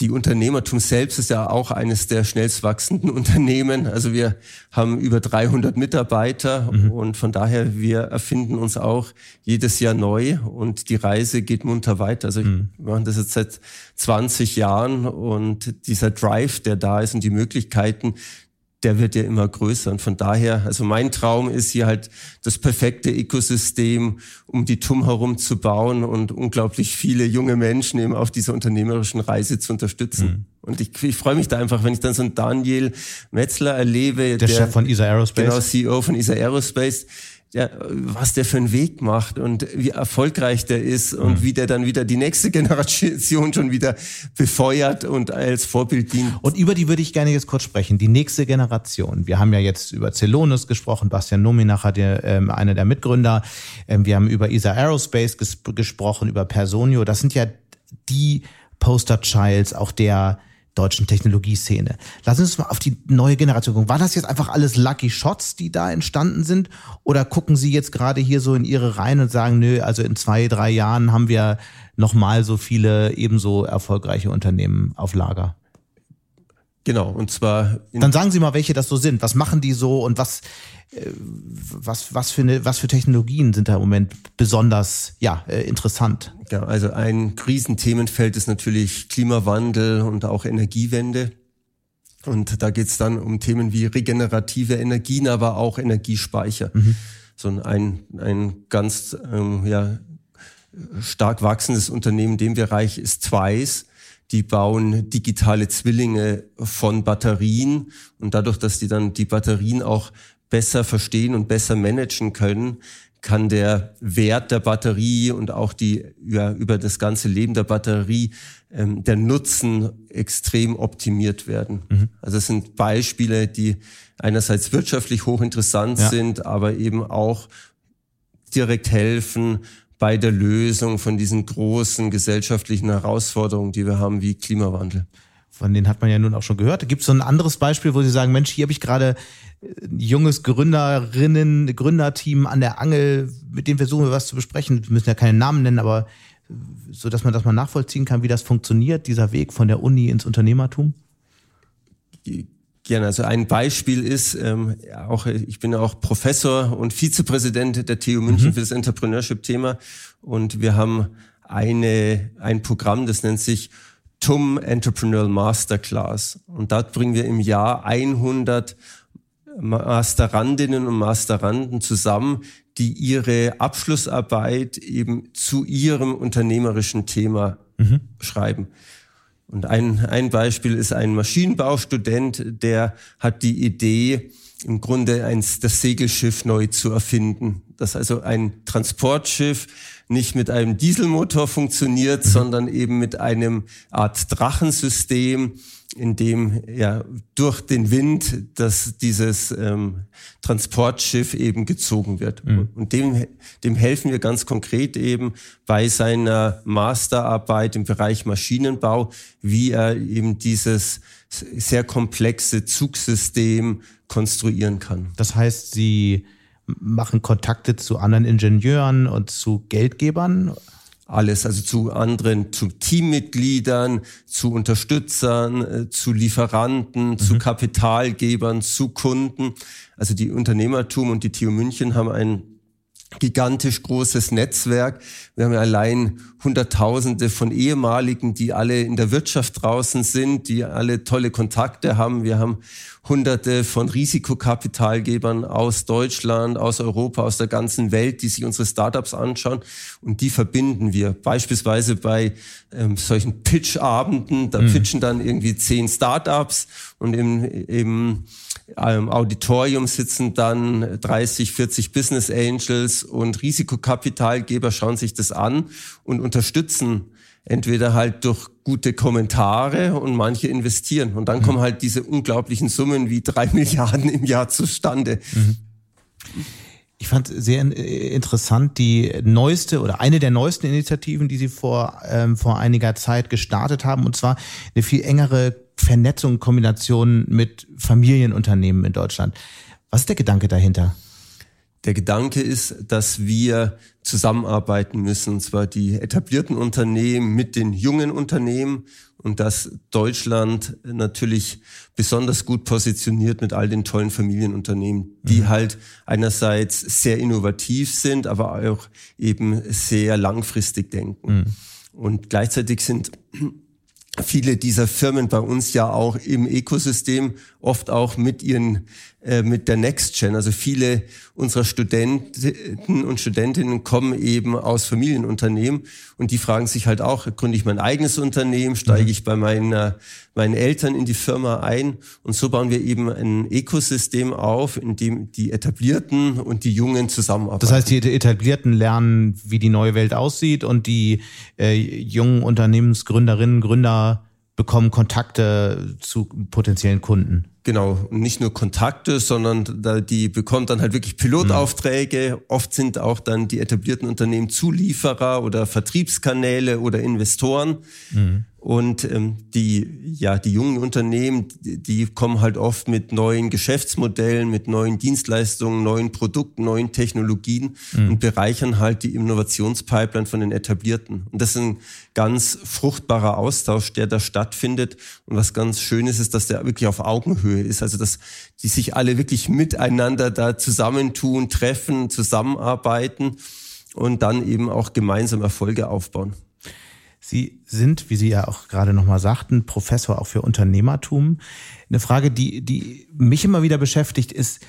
die Unternehmertum selbst ist ja auch eines der schnellst wachsenden Unternehmen. Also wir haben über 300 Mitarbeiter mhm. und von daher wir erfinden uns auch jedes Jahr neu und die Reise geht munter weiter. Also mhm. wir machen das jetzt seit 20 Jahren und dieser Drive, der da ist und die Möglichkeiten, der wird ja immer größer. Und von daher, also mein Traum ist hier halt das perfekte Ökosystem, um die TUM herum zu bauen und unglaublich viele junge Menschen eben auf dieser unternehmerischen Reise zu unterstützen. Mhm. Und ich, ich freue mich da einfach, wenn ich dann so einen Daniel Metzler erlebe. Der, der Chef von ESA Aerospace. Genau, CEO von ESA Aerospace ja, was der für einen Weg macht und wie erfolgreich der ist und mhm. wie der dann wieder die nächste Generation schon wieder befeuert und als Vorbild dient. Und über die würde ich gerne jetzt kurz sprechen. Die nächste Generation. Wir haben ja jetzt über Celonis gesprochen. Bastian Nominach hat ja, ähm, einer der Mitgründer. Ähm, wir haben über ESA Aerospace ges gesprochen, über Personio. Das sind ja die Poster Childs auch der deutschen Technologieszene. Lassen Sie uns mal auf die neue Generation gucken. War das jetzt einfach alles Lucky Shots, die da entstanden sind? Oder gucken Sie jetzt gerade hier so in Ihre Reihen und sagen, nö, also in zwei, drei Jahren haben wir nochmal so viele ebenso erfolgreiche Unternehmen auf Lager? Genau, und zwar. Dann sagen Sie mal, welche das so sind. Was machen die so und was, äh, was, was, für, eine, was für Technologien sind da im Moment besonders ja, äh, interessant? Ja, also ein Krisenthemenfeld ist natürlich Klimawandel und auch Energiewende. Und da geht's dann um Themen wie regenerative Energien, aber auch Energiespeicher. Mhm. So ein, ein ganz ähm, ja, stark wachsendes Unternehmen in dem Bereich ist Twice die bauen digitale Zwillinge von Batterien und dadurch, dass die dann die Batterien auch besser verstehen und besser managen können, kann der Wert der Batterie und auch die ja, über das ganze Leben der Batterie ähm, der Nutzen extrem optimiert werden. Mhm. Also es sind Beispiele, die einerseits wirtschaftlich hochinteressant ja. sind, aber eben auch direkt helfen, bei der Lösung von diesen großen gesellschaftlichen Herausforderungen, die wir haben, wie Klimawandel. Von denen hat man ja nun auch schon gehört. Gibt es so ein anderes Beispiel, wo Sie sagen, Mensch, hier habe ich gerade ein junges Gründerinnen, Gründerteam an der Angel, mit dem versuchen wir was zu besprechen. Wir müssen ja keine Namen nennen, aber so, dass man das mal nachvollziehen kann, wie das funktioniert, dieser Weg von der Uni ins Unternehmertum? Gerne. Also ein Beispiel ist, ähm, auch ich bin auch Professor und Vizepräsident der TU München mhm. für das Entrepreneurship-Thema und wir haben eine ein Programm, das nennt sich TUM Entrepreneurial Masterclass und dort bringen wir im Jahr 100 Masterandinnen und Masteranden zusammen, die ihre Abschlussarbeit eben zu ihrem unternehmerischen Thema mhm. schreiben. Und ein, ein Beispiel ist ein Maschinenbaustudent, der hat die Idee, im Grunde eins, das Segelschiff neu zu erfinden. Dass also ein Transportschiff nicht mit einem Dieselmotor funktioniert, mhm. sondern eben mit einem Art Drachensystem, in dem ja durch den Wind, dass dieses ähm, Transportschiff eben gezogen wird. Mhm. Und dem, dem helfen wir ganz konkret eben bei seiner Masterarbeit im Bereich Maschinenbau, wie er eben dieses sehr komplexe Zugsystem konstruieren kann. Das heißt, Sie machen Kontakte zu anderen Ingenieuren und zu Geldgebern? Alles, also zu anderen, zu Teammitgliedern, zu Unterstützern, äh, zu Lieferanten, mhm. zu Kapitalgebern, zu Kunden. Also die Unternehmertum und die TU München haben ein gigantisch großes Netzwerk. Wir haben allein Hunderttausende von ehemaligen, die alle in der Wirtschaft draußen sind, die alle tolle Kontakte haben. Wir haben Hunderte von Risikokapitalgebern aus Deutschland, aus Europa, aus der ganzen Welt, die sich unsere Startups anschauen und die verbinden wir. Beispielsweise bei ähm, solchen Pitch-Abenden, da mhm. pitchen dann irgendwie zehn Startups und im, im ähm, Auditorium sitzen dann 30, 40 Business Angels und Risikokapitalgeber schauen sich das an und unterstützen entweder halt durch gute Kommentare und manche investieren. Und dann mhm. kommen halt diese unglaublichen Summen wie drei Milliarden im Jahr zustande. Mhm. Ich fand sehr interessant die neueste oder eine der neuesten Initiativen, die Sie vor, ähm, vor einiger Zeit gestartet haben, und zwar eine viel engere Vernetzung, Kombination mit Familienunternehmen in Deutschland. Was ist der Gedanke dahinter? Der Gedanke ist, dass wir zusammenarbeiten müssen, und zwar die etablierten Unternehmen mit den jungen Unternehmen und dass Deutschland natürlich besonders gut positioniert mit all den tollen Familienunternehmen, die mhm. halt einerseits sehr innovativ sind, aber auch eben sehr langfristig denken. Mhm. Und gleichzeitig sind viele dieser Firmen bei uns ja auch im Ökosystem, oft auch mit ihren äh, mit der Next Gen. Also viele unserer Studenten und Studentinnen kommen eben aus Familienunternehmen und die fragen sich halt auch, gründe ich mein eigenes Unternehmen, steige mhm. ich bei meiner, meinen Eltern in die Firma ein und so bauen wir eben ein Ökosystem auf, in dem die Etablierten und die Jungen zusammenarbeiten. Das heißt, die Etablierten lernen, wie die neue Welt aussieht und die äh, jungen Unternehmensgründerinnen, Gründer bekommen Kontakte zu potenziellen Kunden. Genau, und nicht nur Kontakte, sondern da, die bekommen dann halt wirklich Pilotaufträge. Mhm. Oft sind auch dann die etablierten Unternehmen Zulieferer oder Vertriebskanäle oder Investoren. Mhm. Und ähm, die, ja, die jungen Unternehmen, die, kommen halt oft mit neuen Geschäftsmodellen, mit neuen Dienstleistungen, neuen Produkten, neuen Technologien mhm. und bereichern halt die Innovationspipeline von den etablierten. Und das ist ein ganz fruchtbarer Austausch, der da stattfindet. Und was ganz schön ist, ist, dass der wirklich auf Augenhöhe ist. Also, dass die sich alle wirklich miteinander da zusammentun, treffen, zusammenarbeiten und dann eben auch gemeinsam Erfolge aufbauen. Sie sind, wie Sie ja auch gerade nochmal sagten, Professor auch für Unternehmertum. Eine Frage, die, die mich immer wieder beschäftigt, ist,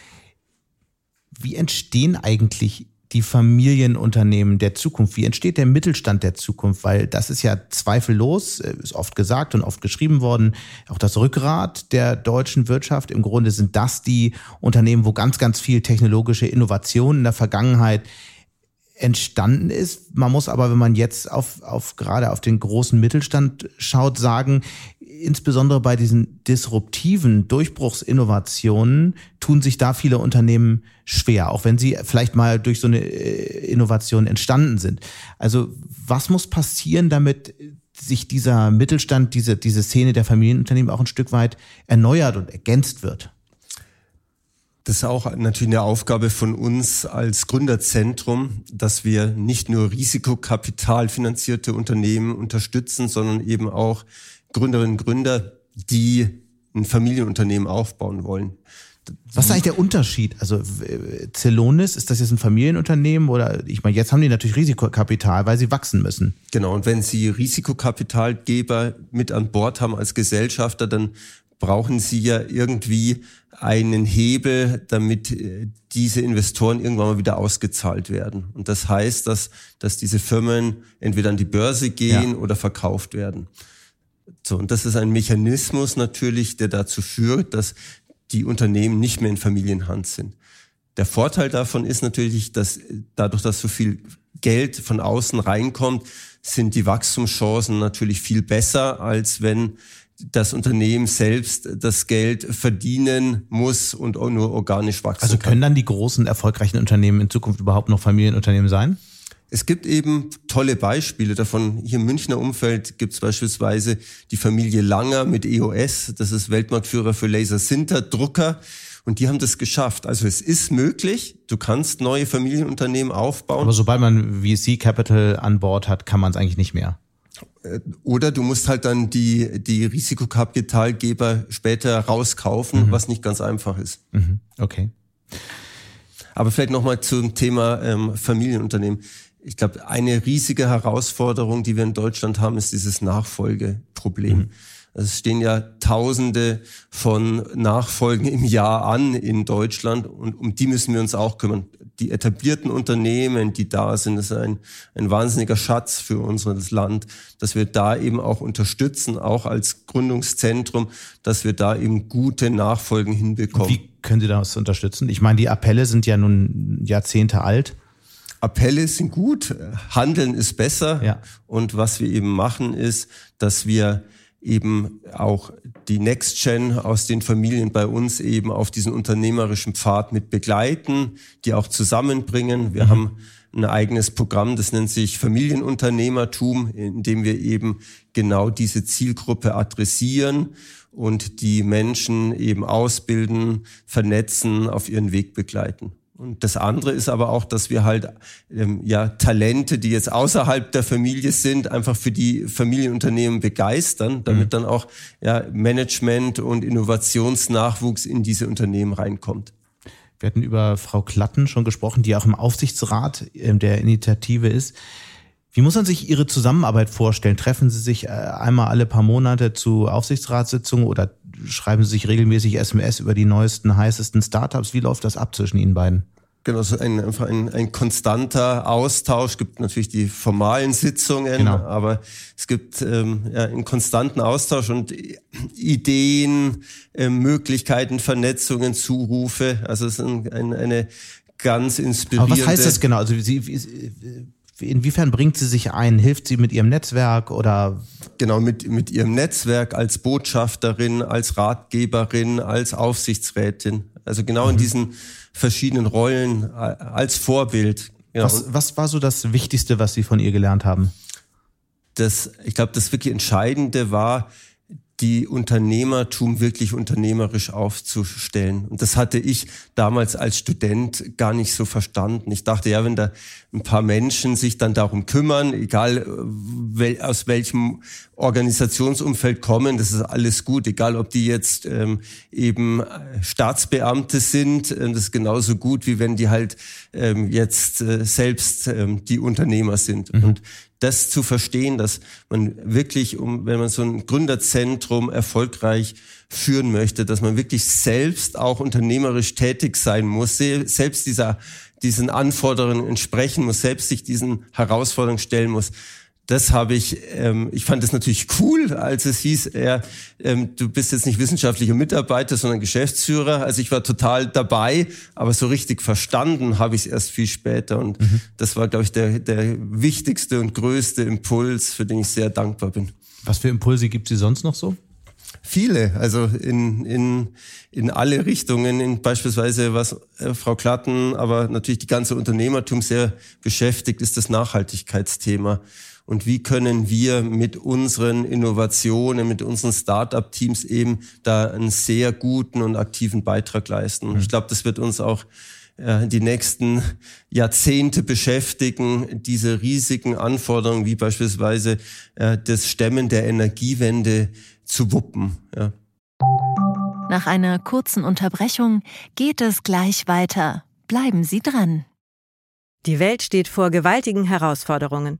wie entstehen eigentlich die Familienunternehmen der Zukunft? Wie entsteht der Mittelstand der Zukunft? Weil das ist ja zweifellos, äh, ist oft gesagt und oft geschrieben worden, auch das Rückgrat der deutschen Wirtschaft. Im Grunde sind das die Unternehmen, wo ganz, ganz viel technologische Innovation in der Vergangenheit entstanden ist. Man muss aber, wenn man jetzt auf, auf gerade auf den großen Mittelstand schaut, sagen, insbesondere bei diesen disruptiven Durchbruchsinnovationen tun sich da viele Unternehmen schwer, auch wenn sie vielleicht mal durch so eine äh, Innovation entstanden sind. Also was muss passieren, damit sich dieser Mittelstand, diese, diese Szene der Familienunternehmen auch ein Stück weit erneuert und ergänzt wird? Das ist auch natürlich eine Aufgabe von uns als Gründerzentrum, dass wir nicht nur risikokapitalfinanzierte Unternehmen unterstützen, sondern eben auch Gründerinnen und Gründer, die ein Familienunternehmen aufbauen wollen. Was ist eigentlich der Unterschied? Also Celonis, ist das jetzt ein Familienunternehmen oder ich meine, jetzt haben die natürlich Risikokapital, weil sie wachsen müssen. Genau, und wenn sie Risikokapitalgeber mit an Bord haben als Gesellschafter, dann brauchen sie ja irgendwie einen Hebel, damit äh, diese Investoren irgendwann mal wieder ausgezahlt werden. Und das heißt, dass, dass diese Firmen entweder an die Börse gehen ja. oder verkauft werden. So, und das ist ein Mechanismus natürlich, der dazu führt, dass die Unternehmen nicht mehr in Familienhand sind. Der Vorteil davon ist natürlich, dass dadurch, dass so viel Geld von außen reinkommt, sind die Wachstumschancen natürlich viel besser, als wenn das Unternehmen selbst das Geld verdienen muss und auch nur organisch wachsen Also können dann die großen, erfolgreichen Unternehmen in Zukunft überhaupt noch Familienunternehmen sein? Es gibt eben tolle Beispiele davon. Hier im Münchner Umfeld gibt es beispielsweise die Familie Langer mit EOS. Das ist Weltmarktführer für Laser-Sinter-Drucker. Und die haben das geschafft. Also es ist möglich. Du kannst neue Familienunternehmen aufbauen. Aber sobald man VC Capital an Bord hat, kann man es eigentlich nicht mehr. Äh, oder du musst halt dann die, die Risikokapitalgeber später rauskaufen, mhm. was nicht ganz einfach ist. Mhm. Okay. Aber vielleicht nochmal zum Thema ähm, Familienunternehmen. Ich glaube, eine riesige Herausforderung, die wir in Deutschland haben, ist dieses Nachfolgeproblem. Mhm. Es stehen ja Tausende von Nachfolgen im Jahr an in Deutschland und um die müssen wir uns auch kümmern. Die etablierten Unternehmen, die da sind, das ist ein, ein wahnsinniger Schatz für unser Land, dass wir da eben auch unterstützen, auch als Gründungszentrum, dass wir da eben gute Nachfolgen hinbekommen. Wie können Sie das unterstützen? Ich meine, die Appelle sind ja nun Jahrzehnte alt. Appelle sind gut, Handeln ist besser. Ja. Und was wir eben machen, ist, dass wir eben auch die Next Gen aus den Familien bei uns eben auf diesen unternehmerischen Pfad mit begleiten, die auch zusammenbringen. Wir mhm. haben ein eigenes Programm, das nennt sich Familienunternehmertum, in dem wir eben genau diese Zielgruppe adressieren und die Menschen eben ausbilden, vernetzen, auf ihren Weg begleiten. Und das andere ist aber auch, dass wir halt ähm, ja Talente, die jetzt außerhalb der Familie sind, einfach für die Familienunternehmen begeistern, damit mhm. dann auch ja Management und Innovationsnachwuchs in diese Unternehmen reinkommt. Wir hatten über Frau Klatten schon gesprochen, die auch im Aufsichtsrat ähm, der Initiative ist. Wie muss man sich Ihre Zusammenarbeit vorstellen? Treffen Sie sich äh, einmal alle paar Monate zu Aufsichtsratssitzungen oder schreiben Sie sich regelmäßig SMS über die neuesten, heißesten Startups? Wie läuft das ab zwischen Ihnen beiden? Genau, so ein, einfach ein, ein konstanter Austausch. Es gibt natürlich die formalen Sitzungen, genau. aber es gibt ähm, ja, einen konstanten Austausch und Ideen, äh, Möglichkeiten, Vernetzungen, Zurufe. Also es ist ein, ein, eine ganz inspirierende. Aber was heißt das genau? Also Sie, inwiefern bringt sie sich ein? Hilft sie mit ihrem Netzwerk oder? Genau, mit, mit ihrem Netzwerk als Botschafterin, als Ratgeberin, als Aufsichtsrätin. Also genau mhm. in diesen verschiedenen Rollen als Vorbild. Genau. Was, was war so das Wichtigste, was Sie von ihr gelernt haben? Das, ich glaube, das wirklich Entscheidende war, die Unternehmertum wirklich unternehmerisch aufzustellen. Und das hatte ich damals als Student gar nicht so verstanden. Ich dachte, ja, wenn da ein paar Menschen sich dann darum kümmern, egal wel, aus welchem Organisationsumfeld kommen, das ist alles gut, egal ob die jetzt ähm, eben Staatsbeamte sind, äh, das ist genauso gut, wie wenn die halt ähm, jetzt äh, selbst ähm, die Unternehmer sind. Mhm. Und das zu verstehen, dass man wirklich, um, wenn man so ein Gründerzentrum erfolgreich führen möchte, dass man wirklich selbst auch unternehmerisch tätig sein muss, selbst dieser, diesen Anforderungen entsprechen muss, selbst sich diesen Herausforderungen stellen muss das habe ich, ähm, ich fand es natürlich cool, als es hieß, ja, ähm, du bist jetzt nicht wissenschaftlicher Mitarbeiter, sondern Geschäftsführer. Also ich war total dabei, aber so richtig verstanden habe ich es erst viel später. Und mhm. das war, glaube ich, der, der wichtigste und größte Impuls, für den ich sehr dankbar bin. Was für Impulse gibt es sonst noch so? Viele, also in, in, in alle Richtungen, in beispielsweise was äh, Frau Klatten, aber natürlich die ganze Unternehmertum sehr beschäftigt, ist das Nachhaltigkeitsthema und wie können wir mit unseren Innovationen, mit unseren Start-up-Teams eben da einen sehr guten und aktiven Beitrag leisten. Mhm. Ich glaube, das wird uns auch äh, die nächsten Jahrzehnte beschäftigen, diese riesigen Anforderungen wie beispielsweise äh, das Stemmen der Energiewende zu wuppen. Ja. Nach einer kurzen Unterbrechung geht es gleich weiter. Bleiben Sie dran. Die Welt steht vor gewaltigen Herausforderungen.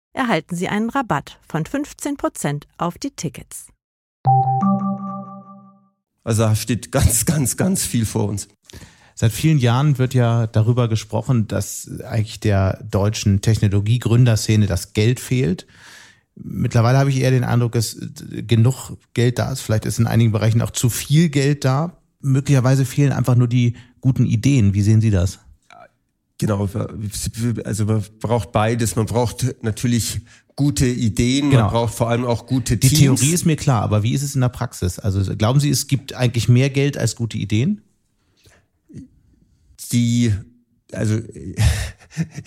erhalten Sie einen Rabatt von 15% auf die Tickets. Also da steht ganz, ganz, ganz viel vor uns. Seit vielen Jahren wird ja darüber gesprochen, dass eigentlich der deutschen Technologiegründerszene das Geld fehlt. Mittlerweile habe ich eher den Eindruck, dass genug Geld da ist. Vielleicht ist in einigen Bereichen auch zu viel Geld da. Möglicherweise fehlen einfach nur die guten Ideen. Wie sehen Sie das? Genau, also man braucht beides. Man braucht natürlich gute Ideen, genau. man braucht vor allem auch gute Teams. Die Theorie ist mir klar, aber wie ist es in der Praxis? Also glauben Sie, es gibt eigentlich mehr Geld als gute Ideen? Die, also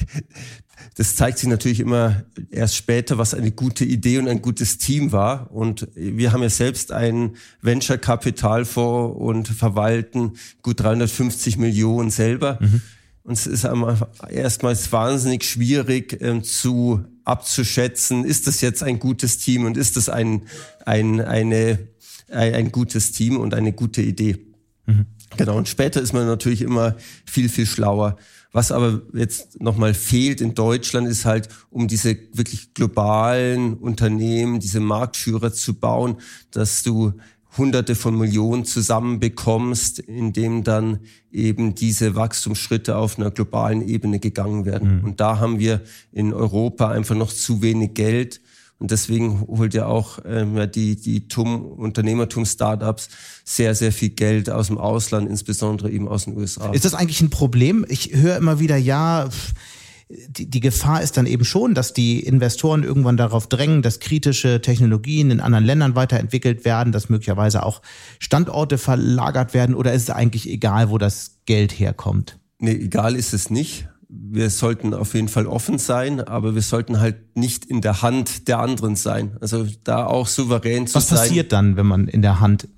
das zeigt sich natürlich immer erst später, was eine gute Idee und ein gutes Team war. Und wir haben ja selbst ein Venture Kapitalfonds und verwalten gut 350 Millionen selber. Mhm. Und es ist erstmals wahnsinnig schwierig ähm, zu abzuschätzen, ist das jetzt ein gutes Team und ist das ein, ein, eine, ein, ein gutes Team und eine gute Idee. Mhm. Genau, und später ist man natürlich immer viel, viel schlauer. Was aber jetzt nochmal fehlt in Deutschland, ist halt, um diese wirklich globalen Unternehmen, diese Marktführer zu bauen, dass du Hunderte von Millionen zusammenbekommst, indem dann eben diese Wachstumsschritte auf einer globalen Ebene gegangen werden. Mhm. Und da haben wir in Europa einfach noch zu wenig Geld. Und deswegen holt ja auch ähm, die, die TUM, Unternehmertum-Startups sehr, sehr viel Geld aus dem Ausland, insbesondere eben aus den USA. Ist das eigentlich ein Problem? Ich höre immer wieder, ja, pff die, die Gefahr ist dann eben schon, dass die Investoren irgendwann darauf drängen, dass kritische Technologien in anderen Ländern weiterentwickelt werden, dass möglicherweise auch Standorte verlagert werden oder ist es eigentlich egal, wo das Geld herkommt? Nee, egal ist es nicht. Wir sollten auf jeden Fall offen sein, aber wir sollten halt nicht in der Hand der anderen sein. Also da auch souverän zu Was sein. Was passiert dann, wenn man in der Hand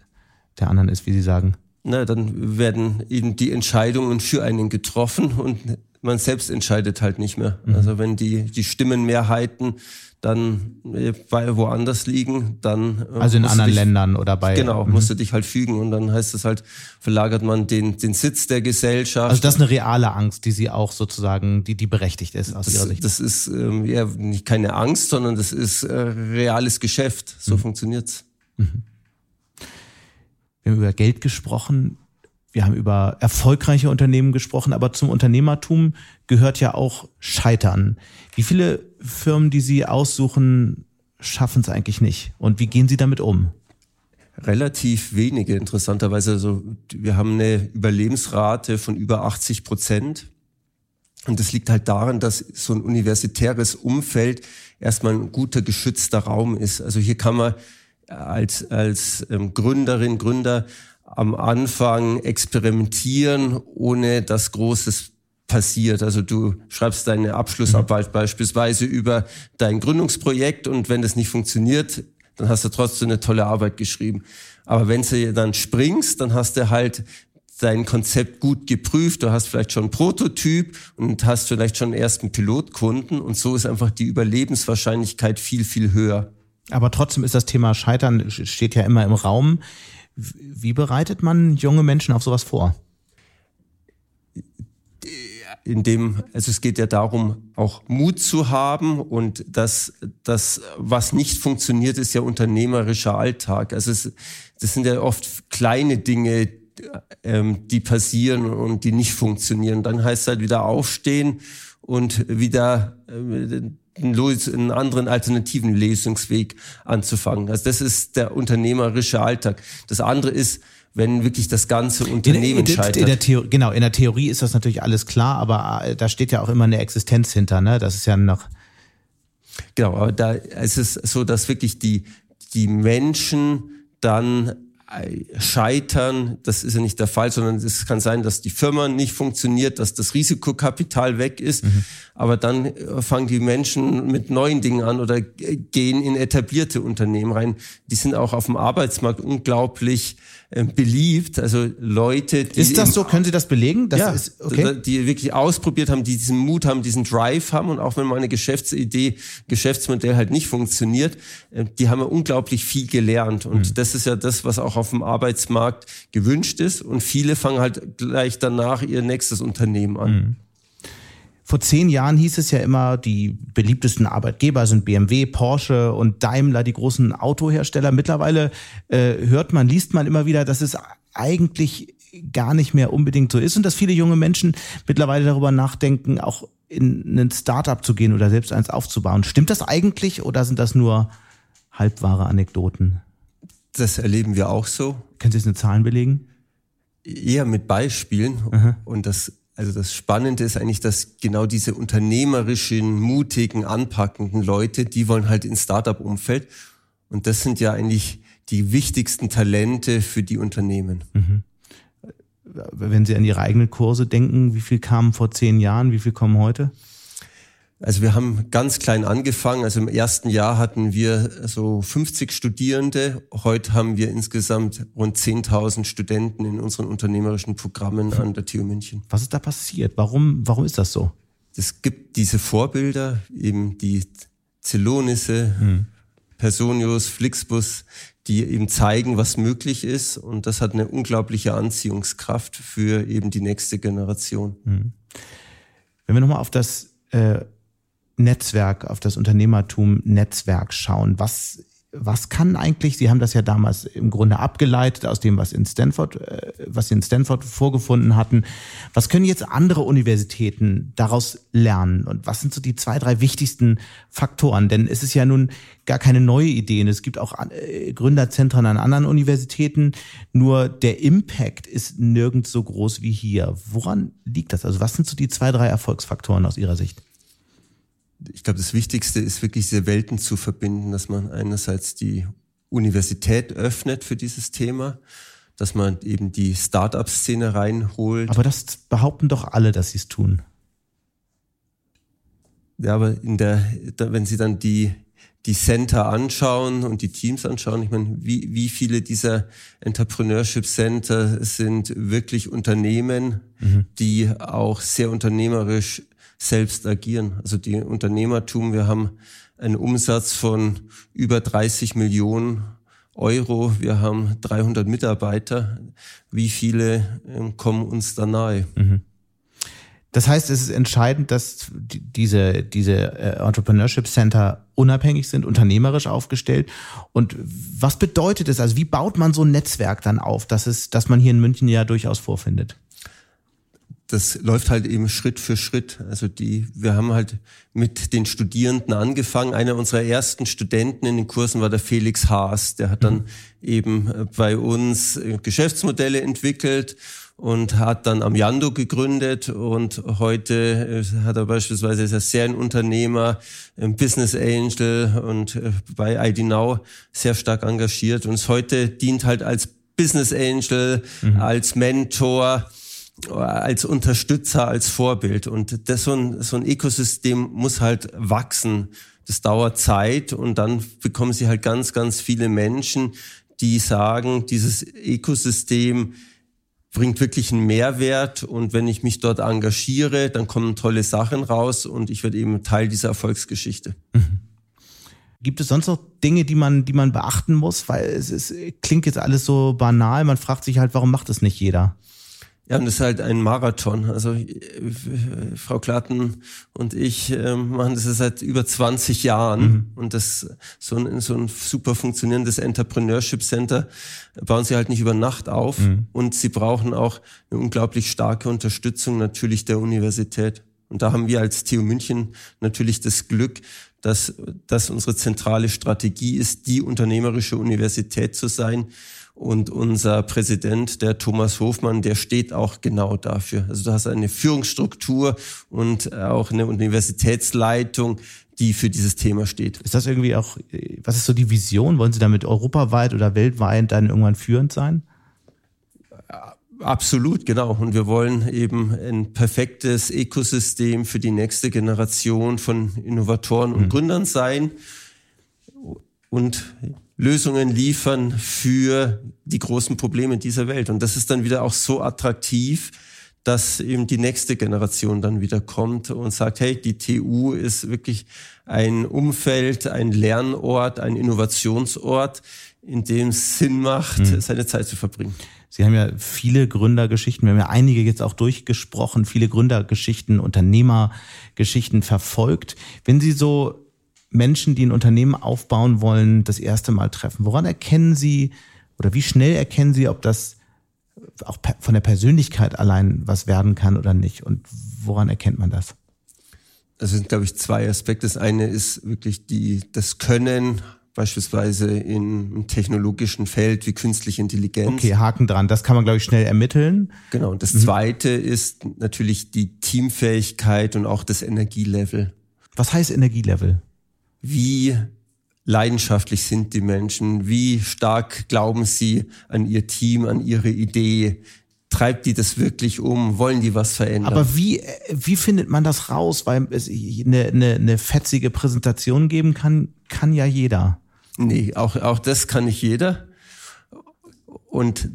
der anderen ist, wie Sie sagen? Na, dann werden eben die Entscheidungen für einen getroffen und man selbst entscheidet halt nicht mehr. Mhm. Also wenn die, die Stimmenmehrheiten dann äh, bei woanders liegen, dann. Äh, also in anderen dich, Ländern oder bei. Genau, mhm. musst du dich halt fügen und dann heißt es halt, verlagert man den, den Sitz der Gesellschaft. Also das ist eine reale Angst, die sie auch sozusagen, die, die berechtigt ist aus das, ihrer Sicht. Das ist ähm, nicht keine Angst, sondern das ist äh, reales Geschäft. So mhm. funktioniert's. Mhm. Wir haben über Geld gesprochen. Wir haben über erfolgreiche Unternehmen gesprochen, aber zum Unternehmertum gehört ja auch Scheitern. Wie viele Firmen, die Sie aussuchen, schaffen es eigentlich nicht? Und wie gehen Sie damit um? Relativ wenige, interessanterweise. Also wir haben eine Überlebensrate von über 80 Prozent. Und das liegt halt daran, dass so ein universitäres Umfeld erstmal ein guter geschützter Raum ist. Also hier kann man als, als ähm, Gründerin, Gründer am Anfang experimentieren, ohne dass Großes passiert. Also du schreibst deine Abschlussarbeit mhm. beispielsweise über dein Gründungsprojekt und wenn das nicht funktioniert, dann hast du trotzdem eine tolle Arbeit geschrieben. Aber wenn du dann springst, dann hast du halt dein Konzept gut geprüft, du hast vielleicht schon einen Prototyp und hast vielleicht schon einen ersten Pilotkunden und so ist einfach die Überlebenswahrscheinlichkeit viel, viel höher. Aber trotzdem ist das Thema Scheitern, steht ja immer im Raum. Wie bereitet man junge Menschen auf sowas vor? in dem, also es geht ja darum, auch Mut zu haben und das, das, was nicht funktioniert, ist ja unternehmerischer Alltag. Also es, das sind ja oft kleine Dinge, ähm, die passieren und die nicht funktionieren. Dann heißt es halt wieder aufstehen und wieder äh, einen anderen alternativen Lesungsweg anzufangen. Also das ist der unternehmerische Alltag. Das andere ist, wenn wirklich das ganze Unternehmen in, in, scheitert. In der Theorie, genau, in der Theorie ist das natürlich alles klar, aber äh, da steht ja auch immer eine Existenz hinter, ne? Das ist ja noch. Genau, aber da ist es so, dass wirklich die, die Menschen dann scheitern, das ist ja nicht der Fall, sondern es kann sein, dass die Firma nicht funktioniert, dass das Risikokapital weg ist, mhm. aber dann äh, fangen die Menschen mit neuen Dingen an oder gehen in etablierte Unternehmen rein. Die sind auch auf dem Arbeitsmarkt unglaublich äh, beliebt. Also Leute, die ist das so? Können Sie das belegen? Das ja, ist, okay. die wirklich ausprobiert haben, die diesen Mut haben, diesen Drive haben und auch wenn mal eine Geschäftsidee, Geschäftsmodell halt nicht funktioniert, äh, die haben ja unglaublich viel gelernt und mhm. das ist ja das, was auch auf dem Arbeitsmarkt gewünscht ist und viele fangen halt gleich danach ihr nächstes Unternehmen an. Mhm. Vor zehn Jahren hieß es ja immer, die beliebtesten Arbeitgeber sind BMW, Porsche und Daimler, die großen Autohersteller. Mittlerweile äh, hört man, liest man immer wieder, dass es eigentlich gar nicht mehr unbedingt so ist und dass viele junge Menschen mittlerweile darüber nachdenken, auch in ein Startup zu gehen oder selbst eins aufzubauen. Stimmt das eigentlich oder sind das nur halbwahre Anekdoten? Das erleben wir auch so. Können Sie es mit Zahlen belegen? Eher mit Beispielen. Aha. Und das Also das Spannende ist eigentlich, dass genau diese unternehmerischen, mutigen, anpackenden Leute, die wollen halt ins Startup-Umfeld. Und das sind ja eigentlich die wichtigsten Talente für die Unternehmen. Mhm. Wenn Sie an Ihre eigenen Kurse denken, wie viel kamen vor zehn Jahren, wie viel kommen heute? Also wir haben ganz klein angefangen. Also im ersten Jahr hatten wir so 50 Studierende. Heute haben wir insgesamt rund 10.000 Studenten in unseren unternehmerischen Programmen an der TU München. Was ist da passiert? Warum, warum ist das so? Es gibt diese Vorbilder, eben die Zelonisse, hm. Personius, Flixbus, die eben zeigen, was möglich ist. Und das hat eine unglaubliche Anziehungskraft für eben die nächste Generation. Hm. Wenn wir nochmal auf das äh, Netzwerk, auf das Unternehmertum Netzwerk schauen. Was, was kann eigentlich, Sie haben das ja damals im Grunde abgeleitet aus dem, was in Stanford, äh, was Sie in Stanford vorgefunden hatten. Was können jetzt andere Universitäten daraus lernen? Und was sind so die zwei, drei wichtigsten Faktoren? Denn es ist ja nun gar keine neue Idee. Es gibt auch äh, Gründerzentren an anderen Universitäten. Nur der Impact ist nirgends so groß wie hier. Woran liegt das? Also was sind so die zwei, drei Erfolgsfaktoren aus Ihrer Sicht? Ich glaube, das Wichtigste ist wirklich diese Welten zu verbinden, dass man einerseits die Universität öffnet für dieses Thema, dass man eben die Start-up-Szene reinholt. Aber das behaupten doch alle, dass sie es tun. Ja, aber in der, wenn Sie dann die, die Center anschauen und die Teams anschauen, ich meine, wie, wie viele dieser Entrepreneurship Center sind wirklich Unternehmen, mhm. die auch sehr unternehmerisch selbst agieren. Also die Unternehmertum, wir haben einen Umsatz von über 30 Millionen Euro, wir haben 300 Mitarbeiter. Wie viele ähm, kommen uns da nahe? Mhm. Das heißt, es ist entscheidend, dass diese, diese äh, Entrepreneurship Center unabhängig sind, unternehmerisch aufgestellt. Und was bedeutet es? Also wie baut man so ein Netzwerk dann auf, dass es, dass man hier in München ja durchaus vorfindet? Das läuft halt eben Schritt für Schritt. Also die, wir haben halt mit den Studierenden angefangen. Einer unserer ersten Studenten in den Kursen war der Felix Haas. Der hat dann mhm. eben äh, bei uns äh, Geschäftsmodelle entwickelt und hat dann Amiando gegründet und heute äh, hat er beispielsweise ist er Serienunternehmer, Business Angel und bei ID Now sehr stark engagiert und heute dient halt als Business Angel, mhm. als Mentor als Unterstützer, als Vorbild. Und das so ein, so ein Ökosystem muss halt wachsen. Das dauert Zeit und dann bekommen sie halt ganz, ganz viele Menschen, die sagen, dieses Ökosystem bringt wirklich einen Mehrwert und wenn ich mich dort engagiere, dann kommen tolle Sachen raus und ich werde eben Teil dieser Erfolgsgeschichte. Mhm. Gibt es sonst noch Dinge, die man, die man beachten muss? Weil es, es klingt jetzt alles so banal. Man fragt sich halt, warum macht es nicht jeder? Ja, und das ist halt ein Marathon. Also äh, Frau Klatten und ich äh, machen das seit über 20 Jahren mhm. und das so ein, so ein super funktionierendes Entrepreneurship Center bauen sie halt nicht über Nacht auf mhm. und sie brauchen auch eine unglaublich starke Unterstützung natürlich der Universität. Und da haben wir als TU München natürlich das Glück, dass, dass unsere zentrale Strategie ist, die unternehmerische Universität zu sein und unser Präsident, der Thomas Hofmann, der steht auch genau dafür. Also du hast eine Führungsstruktur und auch eine Universitätsleitung, die für dieses Thema steht. Ist das irgendwie auch, was ist so die Vision? Wollen Sie damit europaweit oder weltweit dann irgendwann führend sein? Absolut, genau. Und wir wollen eben ein perfektes Ökosystem für die nächste Generation von Innovatoren und mhm. Gründern sein. Und Lösungen liefern für die großen Probleme dieser Welt. Und das ist dann wieder auch so attraktiv, dass eben die nächste Generation dann wieder kommt und sagt, hey, die TU ist wirklich ein Umfeld, ein Lernort, ein Innovationsort, in dem es Sinn macht, mhm. seine Zeit zu verbringen. Sie haben ja viele Gründergeschichten, wir haben ja einige jetzt auch durchgesprochen, viele Gründergeschichten, Unternehmergeschichten verfolgt. Wenn Sie so Menschen, die ein Unternehmen aufbauen wollen, das erste Mal treffen? Woran erkennen Sie oder wie schnell erkennen Sie, ob das auch von der Persönlichkeit allein was werden kann oder nicht? Und woran erkennt man das? Das sind, glaube ich, zwei Aspekte. Das eine ist wirklich die, das Können beispielsweise im technologischen Feld wie künstliche Intelligenz. Okay, Haken dran. Das kann man, glaube ich, schnell ermitteln. Genau. Und das mhm. Zweite ist natürlich die Teamfähigkeit und auch das Energielevel. Was heißt Energielevel? Wie leidenschaftlich sind die Menschen? Wie stark glauben sie an ihr Team, an ihre Idee? treibt die das wirklich um? Wollen die was verändern? Aber wie, wie findet man das raus? Weil es eine, eine, eine fetzige Präsentation geben kann, kann ja jeder. Nee, auch, auch das kann nicht jeder. Und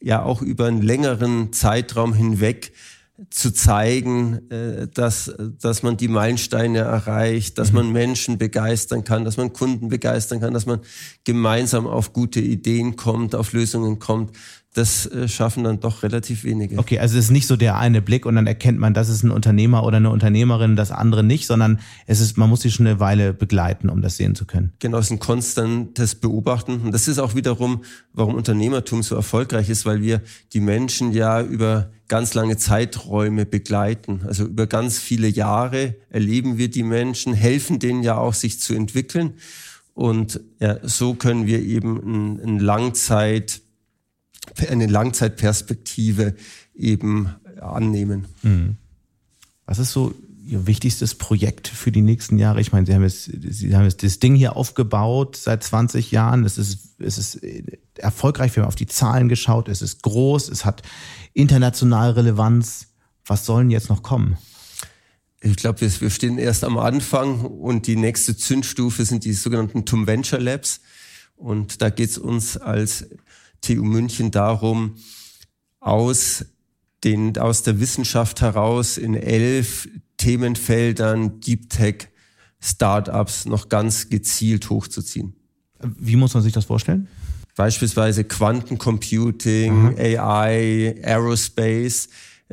ja, auch über einen längeren Zeitraum hinweg zu zeigen, äh, dass, dass man die Meilensteine erreicht, dass mhm. man Menschen begeistern kann, dass man Kunden begeistern kann, dass man gemeinsam auf gute Ideen kommt, auf Lösungen kommt das äh, schaffen dann doch relativ wenige. Okay, also es ist nicht so der eine Blick und dann erkennt man, das ist ein Unternehmer oder eine Unternehmerin, das andere nicht, sondern es ist, man muss sich schon eine Weile begleiten, um das sehen zu können. Genau, es ist ein konstantes Beobachten. Und das ist auch wiederum, warum Unternehmertum so erfolgreich ist, weil wir die Menschen ja über ganz lange Zeiträume begleiten. Also über ganz viele Jahre erleben wir die Menschen, helfen denen ja auch, sich zu entwickeln. Und ja, so können wir eben ein, ein Langzeit eine Langzeitperspektive eben annehmen. Mhm. Was ist so Ihr wichtigstes Projekt für die nächsten Jahre? Ich meine, Sie haben jetzt, Sie haben jetzt das Ding hier aufgebaut seit 20 Jahren. Es ist, es ist erfolgreich. Wir haben auf die Zahlen geschaut. Es ist groß. Es hat international Relevanz. Was sollen jetzt noch kommen? Ich glaube, wir stehen erst am Anfang und die nächste Zündstufe sind die sogenannten TUM Venture Labs. Und da geht es uns als TU München darum, aus den, aus der Wissenschaft heraus in elf Themenfeldern Deep Tech Startups noch ganz gezielt hochzuziehen. Wie muss man sich das vorstellen? Beispielsweise Quantencomputing, AI, Aerospace.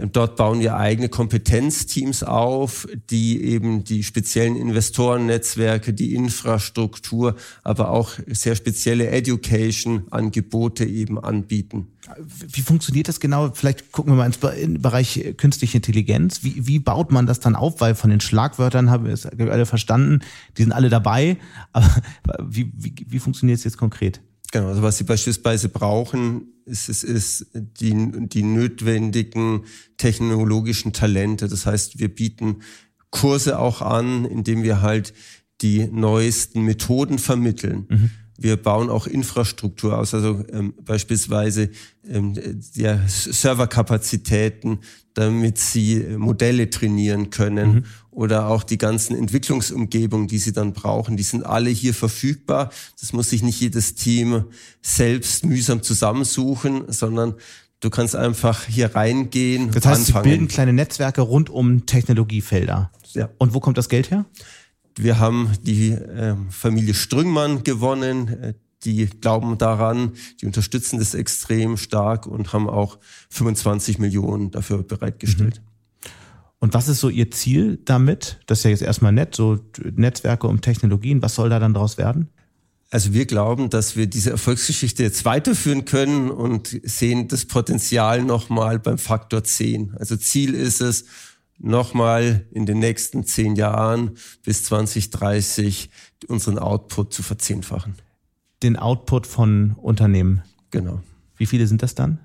Dort bauen wir eigene Kompetenzteams auf, die eben die speziellen Investorennetzwerke, die Infrastruktur, aber auch sehr spezielle Education-Angebote eben anbieten. Wie funktioniert das genau? Vielleicht gucken wir mal ins Bereich künstliche Intelligenz. Wie, wie baut man das dann auf? Weil von den Schlagwörtern haben wir es alle verstanden, die sind alle dabei. Aber wie, wie, wie funktioniert es jetzt konkret? Genau, also was Sie beispielsweise brauchen, ist, ist, ist die, die notwendigen technologischen Talente. Das heißt, wir bieten Kurse auch an, indem wir halt die neuesten Methoden vermitteln. Mhm. Wir bauen auch Infrastruktur aus, also ähm, beispielsweise ähm, ja, Serverkapazitäten, damit sie Modelle trainieren können mhm. oder auch die ganzen Entwicklungsumgebungen, die sie dann brauchen, die sind alle hier verfügbar. Das muss sich nicht jedes Team selbst mühsam zusammensuchen, sondern du kannst einfach hier reingehen. Das heißt, anfangen. sie bilden kleine Netzwerke rund um Technologiefelder. Ja. Und wo kommt das Geld her? Wir haben die äh, Familie Strüngmann gewonnen. Äh, die glauben daran, die unterstützen das extrem stark und haben auch 25 Millionen dafür bereitgestellt. Mhm. Und was ist so Ihr Ziel damit? Das ist ja jetzt erstmal nett, so Netzwerke und Technologien. Was soll da dann daraus werden? Also wir glauben, dass wir diese Erfolgsgeschichte jetzt weiterführen können und sehen das Potenzial nochmal beim Faktor 10. Also Ziel ist es, nochmal in den nächsten zehn Jahren bis 2030 unseren Output zu verzehnfachen. Den Output von Unternehmen? Genau. Wie viele sind das dann?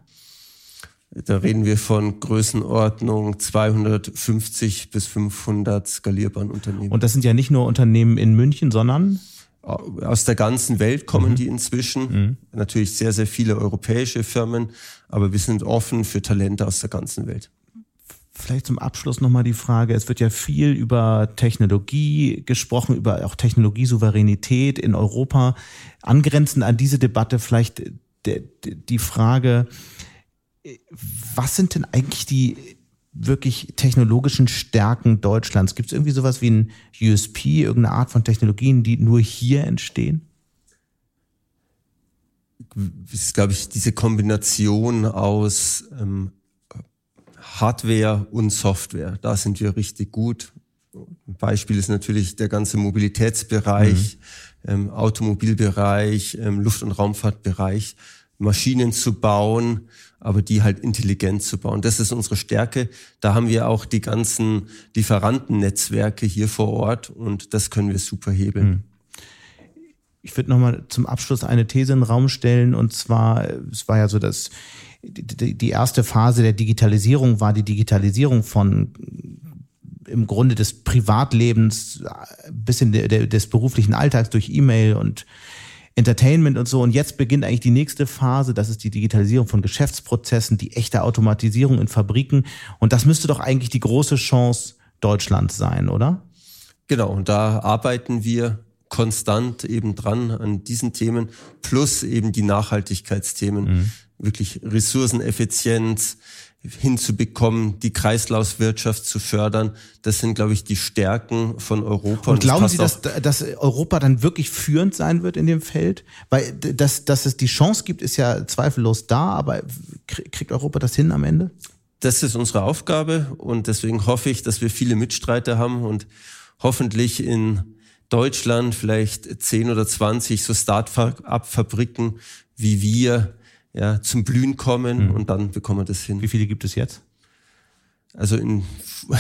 Da reden wir von Größenordnung 250 bis 500 skalierbaren Unternehmen. Und das sind ja nicht nur Unternehmen in München, sondern? Aus der ganzen Welt kommen mhm. die inzwischen. Mhm. Natürlich sehr, sehr viele europäische Firmen, aber wir sind offen für Talente aus der ganzen Welt. Vielleicht zum Abschluss nochmal die Frage, es wird ja viel über Technologie gesprochen, über auch Technologiesouveränität in Europa. Angrenzend an diese Debatte vielleicht die Frage, was sind denn eigentlich die wirklich technologischen Stärken Deutschlands? Gibt es irgendwie sowas wie ein USP, irgendeine Art von Technologien, die nur hier entstehen? Das ist, glaube ich, diese Kombination aus ähm, Hardware und Software. Da sind wir richtig gut. Ein Beispiel ist natürlich der ganze Mobilitätsbereich, mhm. ähm, Automobilbereich, ähm, Luft- und Raumfahrtbereich, Maschinen zu bauen, aber die halt intelligent zu bauen. Das ist unsere Stärke. Da haben wir auch die ganzen Lieferantennetzwerke hier vor Ort und das können wir super hebeln. Mhm. Ich würde nochmal zum Abschluss eine These in den Raum stellen. Und zwar, es war ja so, dass die erste Phase der Digitalisierung war die Digitalisierung von im Grunde des Privatlebens bis in des beruflichen Alltags durch E-Mail und Entertainment und so. Und jetzt beginnt eigentlich die nächste Phase. Das ist die Digitalisierung von Geschäftsprozessen, die echte Automatisierung in Fabriken. Und das müsste doch eigentlich die große Chance Deutschlands sein, oder? Genau. Und da arbeiten wir konstant eben dran an diesen Themen, plus eben die Nachhaltigkeitsthemen, mhm. wirklich Ressourceneffizienz hinzubekommen, die Kreislaufwirtschaft zu fördern. Das sind, glaube ich, die Stärken von Europa. Und, und glauben Sie, dass, dass Europa dann wirklich führend sein wird in dem Feld? Weil dass, dass es die Chance gibt, ist ja zweifellos da, aber kriegt Europa das hin am Ende? Das ist unsere Aufgabe und deswegen hoffe ich, dass wir viele Mitstreiter haben und hoffentlich in Deutschland vielleicht 10 oder 20 so Start-up-Fabriken wie wir ja, zum Blühen kommen mhm. und dann bekommen wir das hin. Wie viele gibt es jetzt? Also in,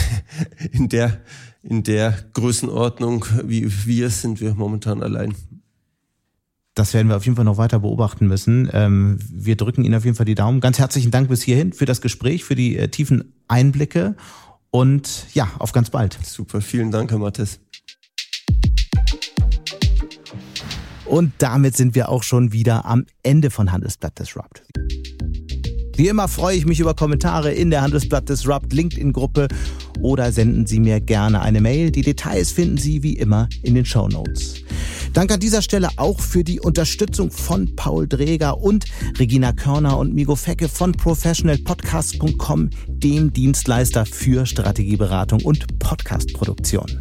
in, der, in der Größenordnung wie wir sind wir momentan allein. Das werden wir auf jeden Fall noch weiter beobachten müssen. Ähm, wir drücken Ihnen auf jeden Fall die Daumen. Ganz herzlichen Dank bis hierhin für das Gespräch, für die äh, tiefen Einblicke und ja, auf ganz bald. Super, vielen Dank, Herr Mattes. Und damit sind wir auch schon wieder am Ende von Handelsblatt Disrupt. Wie immer freue ich mich über Kommentare in der Handelsblatt Disrupt LinkedIn-Gruppe oder senden Sie mir gerne eine Mail. Die Details finden Sie wie immer in den Show Notes. Danke an dieser Stelle auch für die Unterstützung von Paul Dreger und Regina Körner und Migo Fecke von professionalpodcast.com, dem Dienstleister für Strategieberatung und Podcastproduktion.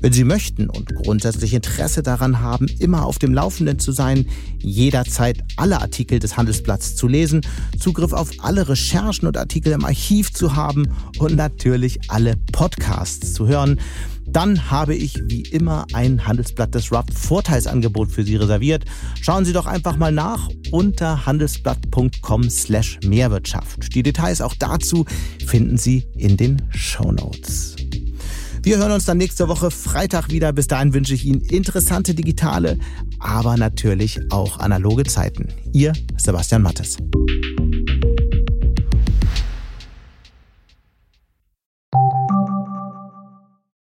Wenn Sie möchten und grundsätzlich Interesse daran haben, immer auf dem Laufenden zu sein, jederzeit alle Artikel des Handelsblatts zu lesen, Zugriff auf alle Recherchen und Artikel im Archiv zu haben und natürlich alle Podcasts zu hören, dann habe ich wie immer ein Handelsblatt Disrupt Vorteilsangebot für Sie reserviert. Schauen Sie doch einfach mal nach unter handelsblatt.com slash Mehrwirtschaft. Die Details auch dazu finden Sie in den Show Notes. Wir hören uns dann nächste Woche Freitag wieder. Bis dahin wünsche ich Ihnen interessante digitale, aber natürlich auch analoge Zeiten. Ihr Sebastian Mattes.